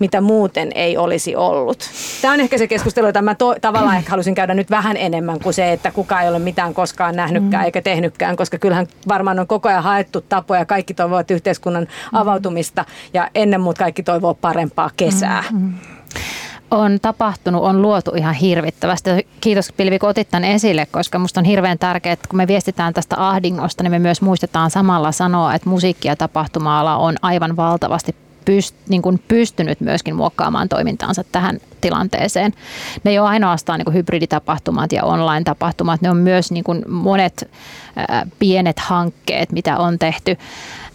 mitä muuten ei olisi ollut. Tämä on ehkä se keskustelu, jota mä to, tavallaan ehkä halusin käydä nyt vähän enemmän kuin se, että kukaan ei ole mitään koskaan nähnytkään mm. eikä tehnytkään, koska kyllähän varmaan on koko ajan haettu tapoja. Kaikki toivovat yhteiskunnan mm. avautumista ja ennen muuta kaikki toivoo parempaa kesää. Mm. on tapahtunut, on luotu ihan hirvittävästi. Kiitos Pilvi, kun otit tämän esille, koska minusta on hirveän tärkeää, että kun me viestitään tästä ahdingosta, niin me myös muistetaan samalla sanoa, että musiikki- ja tapahtuma-ala on aivan valtavasti pyst, niin kuin pystynyt myöskin muokkaamaan toimintaansa tähän tilanteeseen. Ne ei ole ainoastaan niin kuin hybriditapahtumat ja online-tapahtumat, ne on myös niin kuin monet ää, pienet hankkeet, mitä on tehty.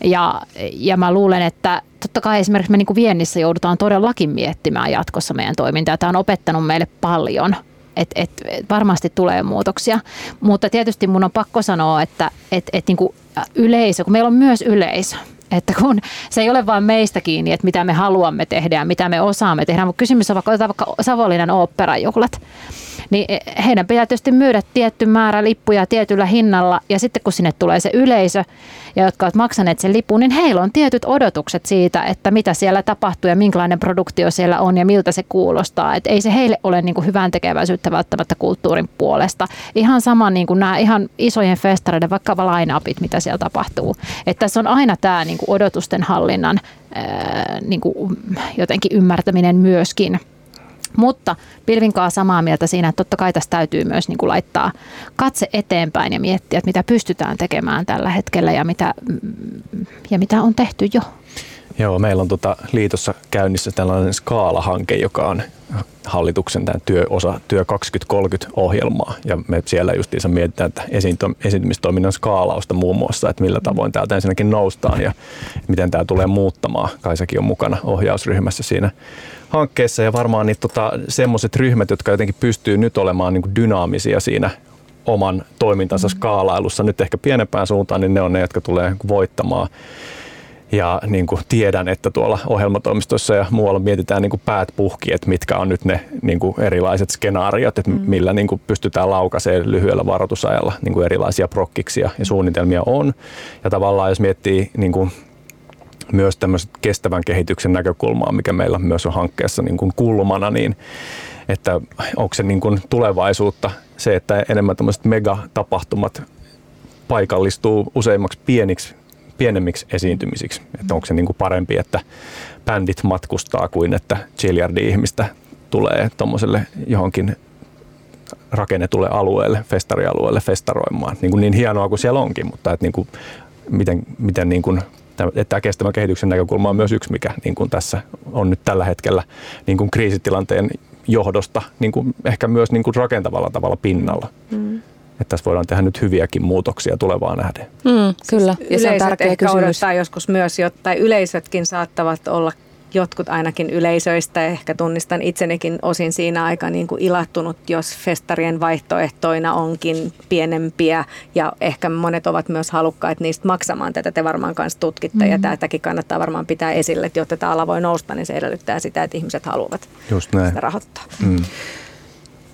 Ja, ja mä luulen, että totta kai esimerkiksi me niin kuin viennissä joudutaan todellakin miettimään jatkossa meidän toimintaa. Tämä on opettanut meille paljon et, et, et varmasti tulee muutoksia. Mutta tietysti mun on pakko sanoa, että et, et niin kuin yleisö, kun meillä on myös yleisö, että kun se ei ole vain meistä kiinni, että mitä me haluamme tehdä ja mitä me osaamme tehdä, mutta kysymys on vaikka, otetaan vaikka Savonlinnan oopperajuhlat niin heidän pitää tietysti myydä tietty määrä lippuja tietyllä hinnalla ja sitten kun sinne tulee se yleisö ja jotka ovat maksaneet sen lipun, niin heillä on tietyt odotukset siitä, että mitä siellä tapahtuu ja minkälainen produktio siellä on ja miltä se kuulostaa. Että ei se heille ole niin kuin hyvän tekeväisyyttä välttämättä kulttuurin puolesta. Ihan sama niin kuin nämä ihan isojen festareiden vaikka line-upit, mitä siellä tapahtuu. Että tässä on aina tämä niin kuin odotusten hallinnan ää, niin kuin jotenkin ymmärtäminen myöskin – mutta pilvinkaa samaa mieltä siinä, että totta kai tässä täytyy myös niin kuin laittaa katse eteenpäin ja miettiä, että mitä pystytään tekemään tällä hetkellä ja mitä, ja mitä on tehty jo. Joo, meillä on tuota liitossa käynnissä tällainen skaalahanke, joka on hallituksen tämän työosa, työ 2030 ohjelmaa. Ja me siellä justiinsa mietitään, että esiintymistoiminnan skaalausta muun muassa, että millä tavoin täältä ensinnäkin noustaan ja miten tämä tulee muuttamaan. Kaisakin on mukana ohjausryhmässä siinä hankkeessa ja varmaan niin tota, semmoiset ryhmät, jotka jotenkin pystyy nyt olemaan niin dynaamisia siinä oman toimintansa skaalailussa, nyt ehkä pienempään suuntaan, niin ne on ne, jotka tulee voittamaan. Ja niin kuin tiedän, että tuolla ohjelmatoimistossa ja muualla mietitään niin kuin päät puhki, että mitkä on nyt ne niin kuin erilaiset skenaariot, että mm. millä niin kuin pystytään laukaisemaan lyhyellä varoitusajalla niin kuin erilaisia prokkiksia ja suunnitelmia on. Ja tavallaan jos miettii niin kuin myös tämmöiset kestävän kehityksen näkökulmaa, mikä meillä myös on hankkeessa niin kuin kulmana, niin että onko se niin kuin tulevaisuutta se, että enemmän tämmöiset megatapahtumat paikallistuu useimmaksi pieniksi, pienemmiksi esiintymisiksi. Että onko se niin kuin parempi, että bändit matkustaa kuin että chiljardi ihmistä tulee tuommoiselle johonkin rakennetulle alueelle, festarialueelle festaroimaan. Niin, kuin niin hienoa kuin siellä onkin, mutta että niin kuin, miten, miten niin kuin että tämä kestävän kehityksen näkökulma on myös yksi, mikä niin kuin tässä on nyt tällä hetkellä niin kuin kriisitilanteen johdosta niin kuin ehkä myös niin kuin rakentavalla tavalla pinnalla. Mm. Että tässä voidaan tehdä nyt hyviäkin muutoksia tulevaan nähden. Mm, kyllä, ja se on tärkeä kysymys. joskus myös, tai yleisötkin saattavat olla jotkut ainakin yleisöistä, ehkä tunnistan itsenikin osin siinä aika niin kuin ilahtunut, jos festarien vaihtoehtoina onkin pienempiä ja ehkä monet ovat myös halukkaita niistä maksamaan tätä. Te varmaan kanssa tutkitte mm-hmm. ja tätäkin kannattaa varmaan pitää esille, että jotta tämä ala voi nousta, niin se edellyttää sitä, että ihmiset haluavat Just näin. sitä rahoittaa. Mm.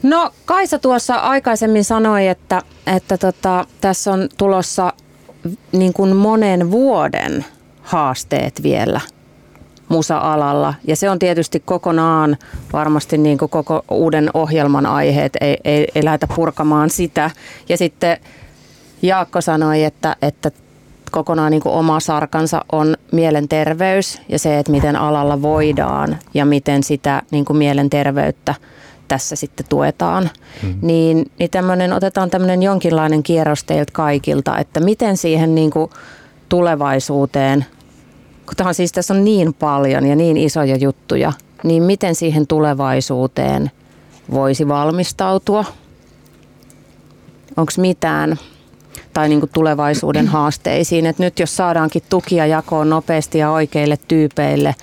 No Kaisa tuossa aikaisemmin sanoi, että, että tota, tässä on tulossa niin kuin monen vuoden haasteet vielä musa-alalla. Ja se on tietysti kokonaan varmasti niin kuin koko uuden ohjelman aiheet, ei, ei, ei lähdetä purkamaan sitä. Ja sitten Jaakko sanoi, että, että kokonaan niin kuin oma sarkansa on mielenterveys ja se, että miten alalla voidaan ja miten sitä niin kuin mielenterveyttä tässä sitten tuetaan. Mm. Niin, niin tämmönen, otetaan tämmöinen jonkinlainen kierros teiltä kaikilta, että miten siihen niin kuin tulevaisuuteen kun tämä siis tässä on niin paljon ja niin isoja juttuja, niin miten siihen tulevaisuuteen voisi valmistautua? Onko mitään tai niin kuin tulevaisuuden haasteisiin, että nyt jos saadaankin tukia jakoon nopeasti ja oikeille tyypeille,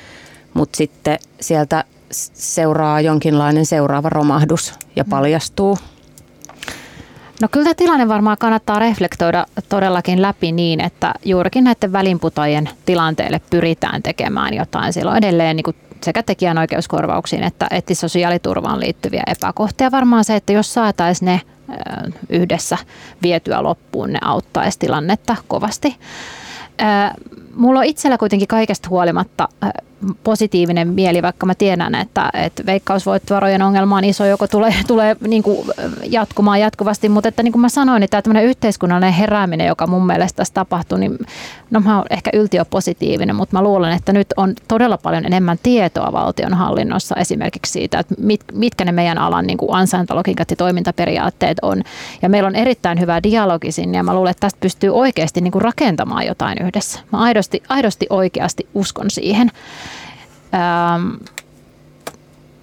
mutta sitten sieltä seuraa jonkinlainen seuraava romahdus ja paljastuu? No kyllä tämä tilanne varmaan kannattaa reflektoida todellakin läpi niin, että juurikin näiden välinputajien tilanteelle pyritään tekemään jotain. Siellä on edelleen niin kuin sekä tekijänoikeuskorvauksiin että, että sosiaaliturvaan liittyviä epäkohtia. Varmaan se, että jos saataisiin ne yhdessä vietyä loppuun, ne auttaisi tilannetta kovasti. Mulla on itsellä kuitenkin kaikesta huolimatta positiivinen mieli, vaikka mä tiedän, että, että veikkausvoittovarojen ongelma on iso, joko tulee, tulee niin kuin jatkumaan jatkuvasti, mutta että niin kuin mä sanoin, niin tämä yhteiskunnallinen herääminen, joka mun mielestä tässä tapahtuu, niin no mä oon ehkä yltiöpositiivinen, mutta mä luulen, että nyt on todella paljon enemmän tietoa valtionhallinnossa esimerkiksi siitä, että mit, mitkä ne meidän alan niin kuin ansaintalogiikat ja toimintaperiaatteet on. Ja meillä on erittäin hyvä dialogi sinne ja mä luulen, että tästä pystyy oikeasti niin kuin rakentamaan jotain yhdessä. Mä aidosti, aidosti oikeasti uskon siihen. Ähm,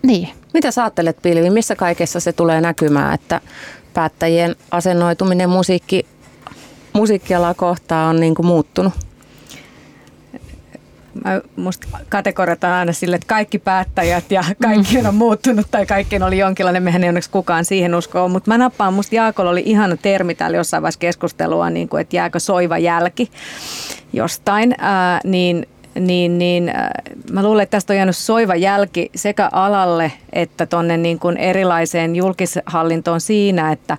niin. Mitä sä ajattelet, Pilvi, missä kaikessa se tulee näkymään, että päättäjien asennoituminen musiikki, musiikkialaa kohtaan on niin kuin muuttunut? Mä, musta kategoriataan aina sille, että kaikki päättäjät ja kaikki on muuttunut tai kaikkien oli jonkinlainen, mehän ei onneksi kukaan siihen uskoa, mutta mä nappaan, musta Jaakolla oli ihana termi täällä jossain vaiheessa keskustelua, niin kuin, että jääkö soiva jälki jostain, ää, niin niin, niin äh, mä luulen, että tästä on jäänyt soiva jälki sekä alalle että tuonne niin kuin erilaiseen julkishallintoon siinä, että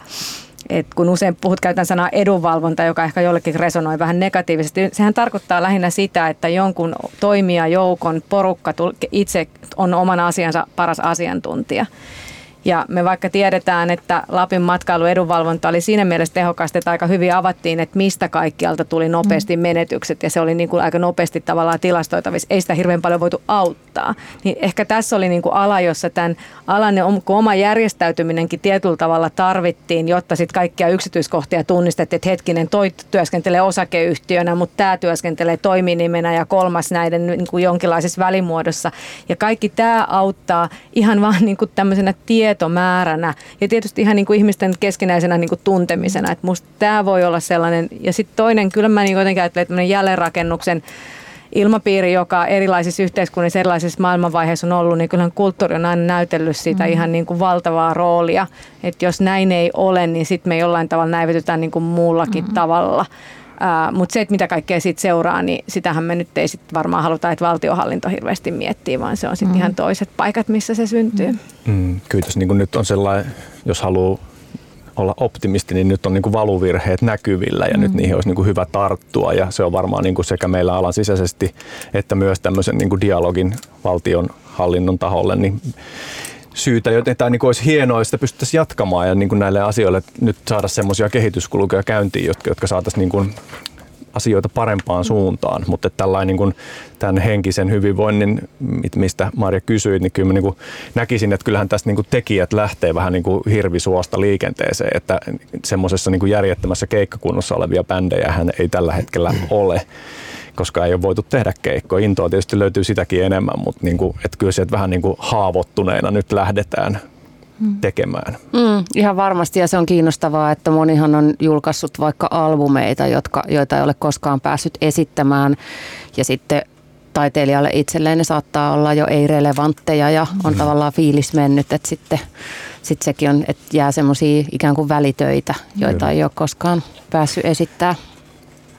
et kun usein puhut, käytän sanaa edunvalvonta, joka ehkä jollekin resonoi vähän negatiivisesti. Sehän tarkoittaa lähinnä sitä, että jonkun toimijajoukon porukka itse on oman asiansa paras asiantuntija. Ja me vaikka tiedetään, että Lapin matkailuedunvalvonta oli siinä mielessä tehokasta, että aika hyvin avattiin, että mistä kaikkialta tuli nopeasti mm. menetykset ja se oli niin kuin aika nopeasti tavallaan tilastoitavissa. Ei sitä hirveän paljon voitu auttaa. Niin ehkä tässä oli niin kuin ala, jossa tämän alan oma järjestäytyminenkin tietyllä tavalla tarvittiin, jotta sitten kaikkia yksityiskohtia tunnistettiin, että hetkinen, toi työskentelee osakeyhtiönä, mutta tämä työskentelee toiminimenä ja kolmas näiden niin kuin jonkinlaisessa välimuodossa. Ja kaikki tämä auttaa ihan vaan niin kuin tämmöisenä tietoa tietomääränä ja tietysti ihan niin kuin ihmisten keskinäisenä niin kuin tuntemisena. Että musta tämä voi olla sellainen. Ja sitten toinen, kyllä mä niin jotenkin ajattelen, että jälleenrakennuksen ilmapiiri, joka erilaisissa yhteiskunnissa, erilaisissa maailmanvaiheissa on ollut, niin kyllähän kulttuuri on aina näytellyt sitä mm. ihan niin kuin valtavaa roolia. Että jos näin ei ole, niin sitten me jollain tavalla näivetytään niin kuin muullakin mm. tavalla. Mutta se, että mitä kaikkea siitä seuraa, niin sitähän me nyt ei sit varmaan haluta, että valtiohallinto hirveästi miettii, vaan se on sitten mm. ihan toiset paikat, missä se syntyy. Mm. Mm, kyllä tässä niin nyt on sellainen, jos haluaa olla optimisti, niin nyt on niin kuin valuvirheet näkyvillä ja mm. nyt niihin olisi niin kuin hyvä tarttua ja se on varmaan niin kuin sekä meillä alan sisäisesti että myös tämmöisen niin kuin dialogin valtion hallinnon taholle niin syytä, joten tämä niin olisi hienoa, sitä pystyttäisiin jatkamaan ja niin kuin näille asioille nyt saada semmoisia kehityskulkuja käyntiin, jotka, jotka saataisiin niin kuin asioita parempaan suuntaan, mutta tällainen niin kuin tämän henkisen hyvinvoinnin, mistä Marja kysyi, niin kyllä mä niin kuin näkisin, että kyllähän tästä niin kuin tekijät lähtee vähän niin kuin hirvisuosta liikenteeseen, että semmoisessa niin järjettömässä keikkakunnossa olevia bändejä hän ei tällä hetkellä ole koska ei ole voitu tehdä keikkoa. Intoa tietysti löytyy sitäkin enemmän, mutta niin kuin, että kyllä sieltä vähän niin kuin haavoittuneena nyt lähdetään mm. tekemään. Mm, ihan varmasti ja se on kiinnostavaa, että monihan on julkaissut vaikka albumeita, jotka, joita ei ole koskaan päässyt esittämään ja sitten taiteilijalle itselleen ne saattaa olla jo ei-relevantteja ja on mm. tavallaan fiilis mennyt, että sitten sit sekin on, että jää semmoisia ikään kuin välitöitä, joita Kyllä. ei ole koskaan päässyt esittämään.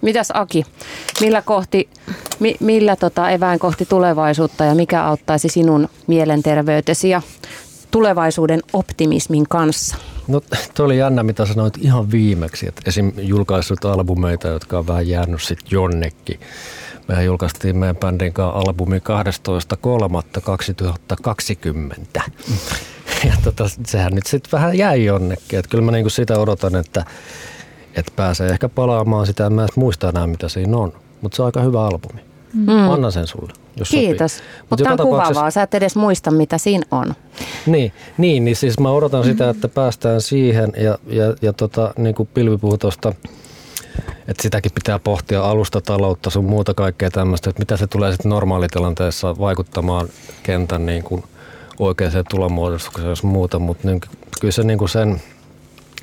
Mitäs Aki, millä, kohti, mi, millä tota eväin kohti tulevaisuutta ja mikä auttaisi sinun mielenterveytesi ja tulevaisuuden optimismin kanssa? No tuo oli jännä, mitä sanoit ihan viimeksi, että esim. julkaissut albumeita, jotka on vähän jäänyt sitten jonnekin. Mehän julkaistiin meidän bändin kanssa albumi 12.3.2020. Ja tota, sehän nyt sitten vähän jäi jonnekin. Että kyllä mä niinku sitä odotan, että että pääsee ehkä palaamaan sitä. En mä edes muista enää, mitä siinä on. Mutta se on aika hyvä albumi. Mm. Anna sen sulle, jos Kiitos. Mutta Mut tämä on kuvaavaa. Sä et edes muista, mitä siinä on. Niin, niin, niin siis mä odotan sitä, mm. että päästään siihen. Ja, ja, ja tota, niin kuin Pilvi puhui tuosta, että sitäkin pitää pohtia alustataloutta, sun muuta kaikkea tämmöistä, että mitä se tulee sitten normaalitilanteessa vaikuttamaan kentän niin kuin oikeaan tulomuodostukseen jos muuta, mutta niin, kyllä se niin kuin sen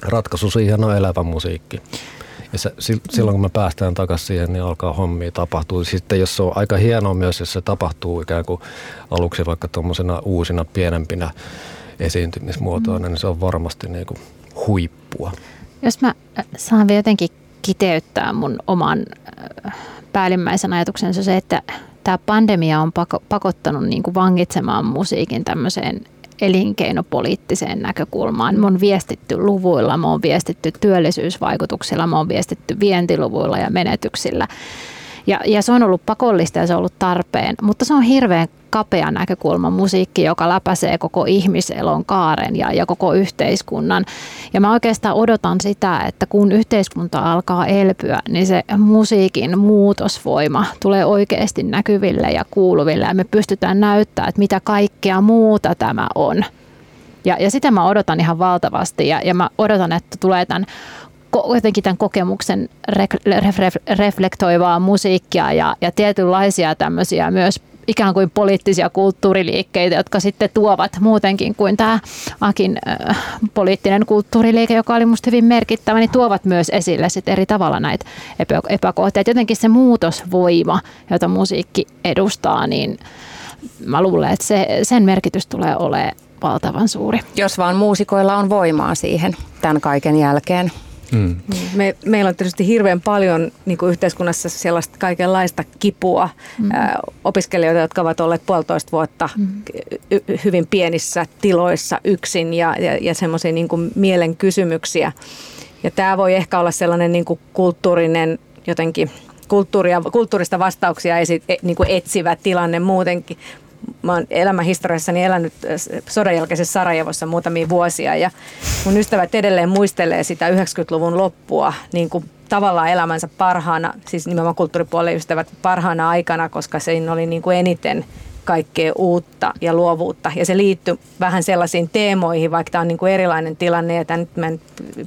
ratkaisu siihen on elävä musiikki. Ja se, silloin kun me päästään takaisin siihen, niin alkaa hommia tapahtua. Sitten jos se on aika hienoa myös, jos se tapahtuu ikään kuin aluksi vaikka tuommoisena uusina pienempinä esiintymismuotoina, niin se on varmasti niin kuin huippua. Jos mä saan vielä jotenkin kiteyttää mun oman päällimmäisen ajatuksen, se, että tämä pandemia on pakottanut niin kuin vangitsemaan musiikin tämmöiseen elinkeinopoliittiseen näkökulmaan. Me on viestitty luvuilla, me on viestitty työllisyysvaikutuksilla, me on viestitty vientiluvuilla ja menetyksillä. Ja, ja se on ollut pakollista ja se on ollut tarpeen, mutta se on hirveän kapea näkökulma musiikki, joka läpäisee koko ihmiselon kaaren ja, ja koko yhteiskunnan. Ja mä oikeastaan odotan sitä, että kun yhteiskunta alkaa elpyä, niin se musiikin muutosvoima tulee oikeasti näkyville ja kuuluville ja me pystytään näyttämään, että mitä kaikkea muuta tämä on. Ja, ja sitä mä odotan ihan valtavasti ja, ja mä odotan, että tulee tämän jotenkin tämän kokemuksen reflektoivaa musiikkia ja, ja tietynlaisia tämmöisiä myös ikään kuin poliittisia kulttuuriliikkeitä, jotka sitten tuovat muutenkin kuin tämä Akin äh, poliittinen kulttuuriliike, joka oli minusta hyvin merkittävä, niin tuovat myös esille sitten eri tavalla näitä epä, epäkohtia. Jotenkin se muutosvoima, jota musiikki edustaa, niin mä luulen, että se, sen merkitys tulee olemaan valtavan suuri. Jos vaan muusikoilla on voimaa siihen tämän kaiken jälkeen. Mm. Me, meillä on tietysti hirveän paljon niin kuin yhteiskunnassa sellaista kaikenlaista kipua. Mm. Ä, opiskelijoita, jotka ovat olleet puolitoista vuotta mm. y- hyvin pienissä tiloissa yksin ja, ja, ja semmoisia niin mielen kysymyksiä. Ja tämä voi ehkä olla sellainen niin kuin kulttuurinen jotenkin kulttuuria, kulttuurista vastauksia esi, e, niin kuin etsivä tilanne muutenkin mä oon elämänhistoriassani elänyt äh, sodan jälkeisessä Sarajevossa muutamia vuosia ja mun ystävät edelleen muistelee sitä 90-luvun loppua niin kuin tavallaan elämänsä parhaana, siis nimenomaan kulttuuripuolen ystävät parhaana aikana, koska siinä oli niin kuin eniten kaikkea uutta ja luovuutta. Ja se liittyy vähän sellaisiin teemoihin, vaikka tämä on niin kuin erilainen tilanne, ja nyt mä en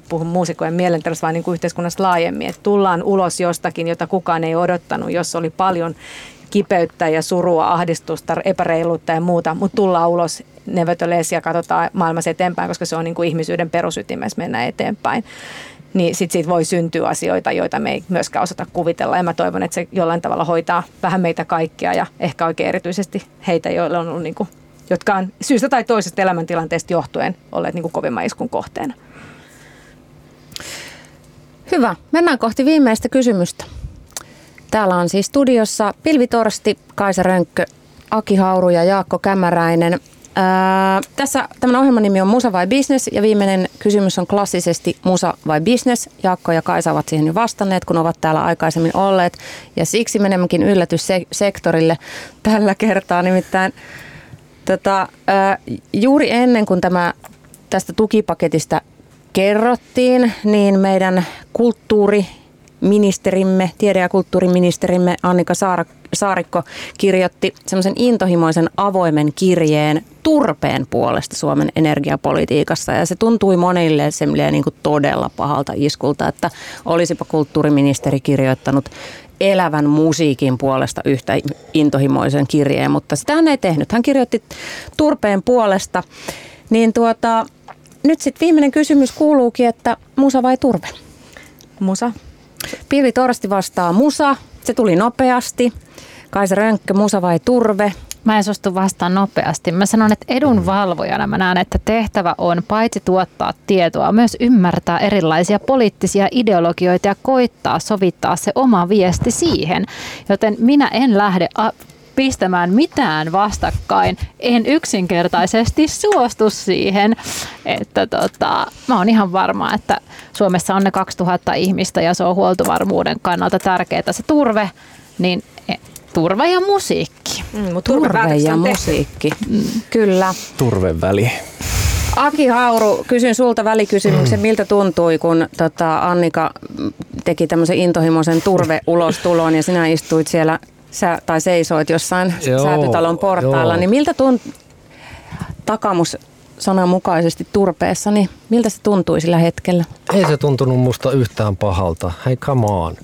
puhu muusikojen mielenterveys, vaan niin kuin yhteiskunnassa laajemmin, että tullaan ulos jostakin, jota kukaan ei odottanut, jos oli paljon kipeyttä ja surua, ahdistusta, epäreiluutta ja muuta, mutta tullaan ulos nevertheless ja katsotaan maailmassa eteenpäin, koska se on niin kuin ihmisyyden perusytimessä mennä eteenpäin. Niin sit siitä voi syntyä asioita, joita me ei myöskään osata kuvitella. Ja mä toivon, että se jollain tavalla hoitaa vähän meitä kaikkia ja ehkä oikein erityisesti heitä, joilla on ollut niin kuin, jotka on syystä tai toisesta elämäntilanteesta johtuen olleet niin kuin kovimman iskun kohteena. Hyvä. Mennään kohti viimeistä kysymystä. Täällä on siis studiossa Pilvi Torsti, Kaisa Rönkkö, Aki Hauru ja Jaakko Kämäräinen. Ää, tässä tämän ohjelman nimi on Musa vai Business ja viimeinen kysymys on klassisesti Musa vai Business. Jaakko ja Kaisa ovat siihen jo vastanneet, kun ovat täällä aikaisemmin olleet. Ja siksi menemmekin yllätyssektorille tällä kertaa. Nimittäin tota, ää, juuri ennen kuin tämä tästä tukipaketista kerrottiin, niin meidän kulttuuri- ministerimme, tiede- ja kulttuuriministerimme Annika Saarikko kirjoitti semmoisen intohimoisen avoimen kirjeen turpeen puolesta Suomen energiapolitiikassa. Ja se tuntui monille semmoinen niin todella pahalta iskulta, että olisipa kulttuuriministeri kirjoittanut elävän musiikin puolesta yhtä intohimoisen kirjeen, mutta sitä hän ei tehnyt. Hän kirjoitti turpeen puolesta. Niin tuota, nyt sitten viimeinen kysymys kuuluukin, että musa vai turve? Musa. Pilvi Torsti vastaa musa. Se tuli nopeasti. Kaisa Rönkkö, musa vai turve? Mä en suostu vastaan nopeasti. Mä sanon, että edunvalvojana mä näen, että tehtävä on paitsi tuottaa tietoa, myös ymmärtää erilaisia poliittisia ideologioita ja koittaa sovittaa se oma viesti siihen. Joten minä en lähde pistämään mitään vastakkain. En yksinkertaisesti suostu siihen, että tota, mä oon ihan varma, että Suomessa on ne 2000 ihmistä ja se on huoltovarmuuden kannalta tärkeää se turve, niin e, turve ja musiikki. Mm, turve ja musiikki, mm. kyllä. Turve väli. Aki Hauru, kysyn sulta välikysymyksen. Miltä tuntui, kun tota, Annika teki tämmöisen intohimoisen turveulostulon ja sinä istuit siellä sä, tai seisoit jossain joo, säätytalon portailla, joo. niin miltä tunt takamus sananmukaisesti turpeessa, niin miltä se tuntui sillä hetkellä? Ei se tuntunut musta yhtään pahalta. Hei, come on.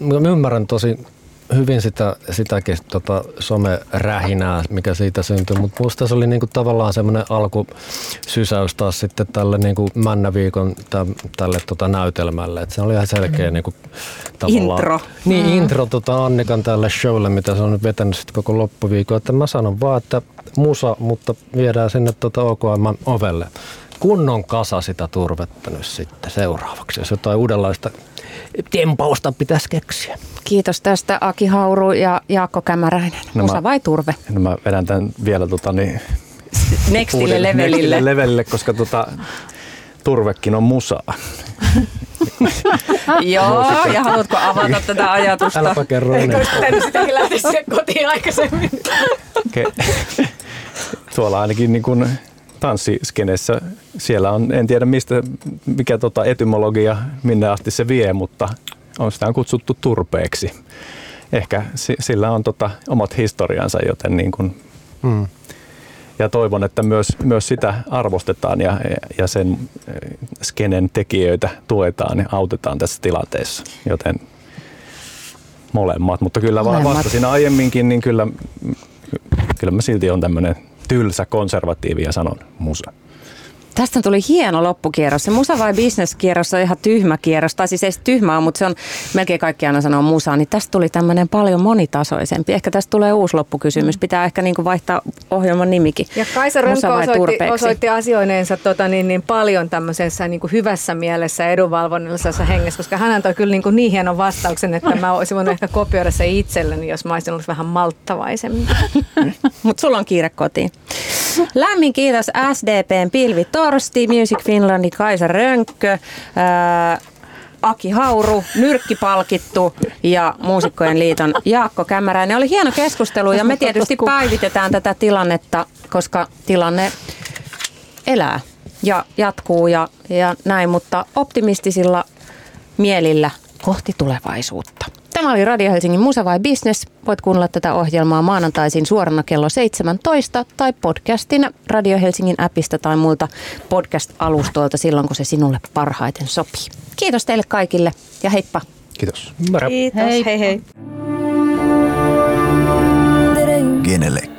Mä ymmärrän tosi hyvin sitä, sitäkin tota, some-rähinää, mikä siitä syntyi, mutta musta se oli niinku tavallaan semmoinen alkusysäys taas sitten tälle niinku Männäviikon täm, tälle tota, näytelmälle. Et se oli ihan selkeä mm. niinku, tavallaan, intro. Niin, mm. intro tota Annikan tälle showlle, mitä se on nyt vetänyt sitten koko loppuviikon. Että mä sanon vaan, että musa, mutta viedään sinne tota OKM ovelle kunnon kasa sitä turvetta nyt sitten seuraavaksi, jos jotain uudenlaista tempausta pitäisi keksiä. Kiitos tästä Aki Hauru ja Jaakko Kämäräinen. No Musa mä- vai turve? No mä vedän tämän vielä tota, niin, Nextille uudelle- levelille. nextille levelille, koska tota, turvekin on musaa. Joo, ja haluatko avata tätä ajatusta? Äläpä kerro Eikö olisi pitänyt sitäkin lähteä sinne kotiin aikaisemmin? Ke- Tuolla ainakin niin kuin tanssiskenessä, siellä on, en tiedä mistä, mikä tota etymologia, minne asti se vie, mutta on sitä on kutsuttu turpeeksi. Ehkä si- sillä on tota omat historiansa, joten niin kuin, Mm. ja toivon, että myös, myös sitä arvostetaan ja, ja sen eh, skenen tekijöitä tuetaan ja autetaan tässä tilanteessa, joten molemmat. Mutta kyllä Molemmat. vastasin aiemminkin, niin kyllä, kyllä mä silti on tämmöinen tylsä konservatiivi ja sanon musa. Tästä tuli hieno loppukierros. Se musa vai business kierros on ihan tyhmä kierros. Tai siis ei se tyhmää, mutta se on melkein kaikki aina sanoo musa. Niin tästä tuli tämmöinen paljon monitasoisempi. Ehkä tästä tulee uusi loppukysymys. Pitää ehkä niinku vaihtaa ohjelman nimikin. Ja Kaisa vai osoitti, turpeeksi? osoitti asioineensa tota, niin, niin paljon tämmöisessä niin kuin hyvässä mielessä edunvalvonnallisessa hengessä, koska hän antoi kyllä niin, kuin niin hienon vastauksen, että mä olisin voinut ehkä kopioida se itselleni, jos mä olisin ollut vähän malttavaisemmin. Mutta sulla on kiire kotiin. Lämmin kiitos SDPn Pilvi Torsti, Music Finlandin Kaisa Rönkkö, ää, Aki Hauru, nyrkkipalkittu ja Muusikkojen liiton Jaakko Kämäräinen. Oli hieno keskustelu ja me tietysti päivitetään tätä tilannetta, koska tilanne elää ja jatkuu ja, ja näin, mutta optimistisilla mielillä kohti tulevaisuutta. Tämä oli Radio Helsingin Musa vai Business. Voit kuunnella tätä ohjelmaa maanantaisin suorana kello 17 tai podcastina Radio Helsingin appista tai muilta podcast-alustoilta silloin, kun se sinulle parhaiten sopii. Kiitos teille kaikille ja heippa! Kiitos. Kiitos, hei hei. hei. Genelec.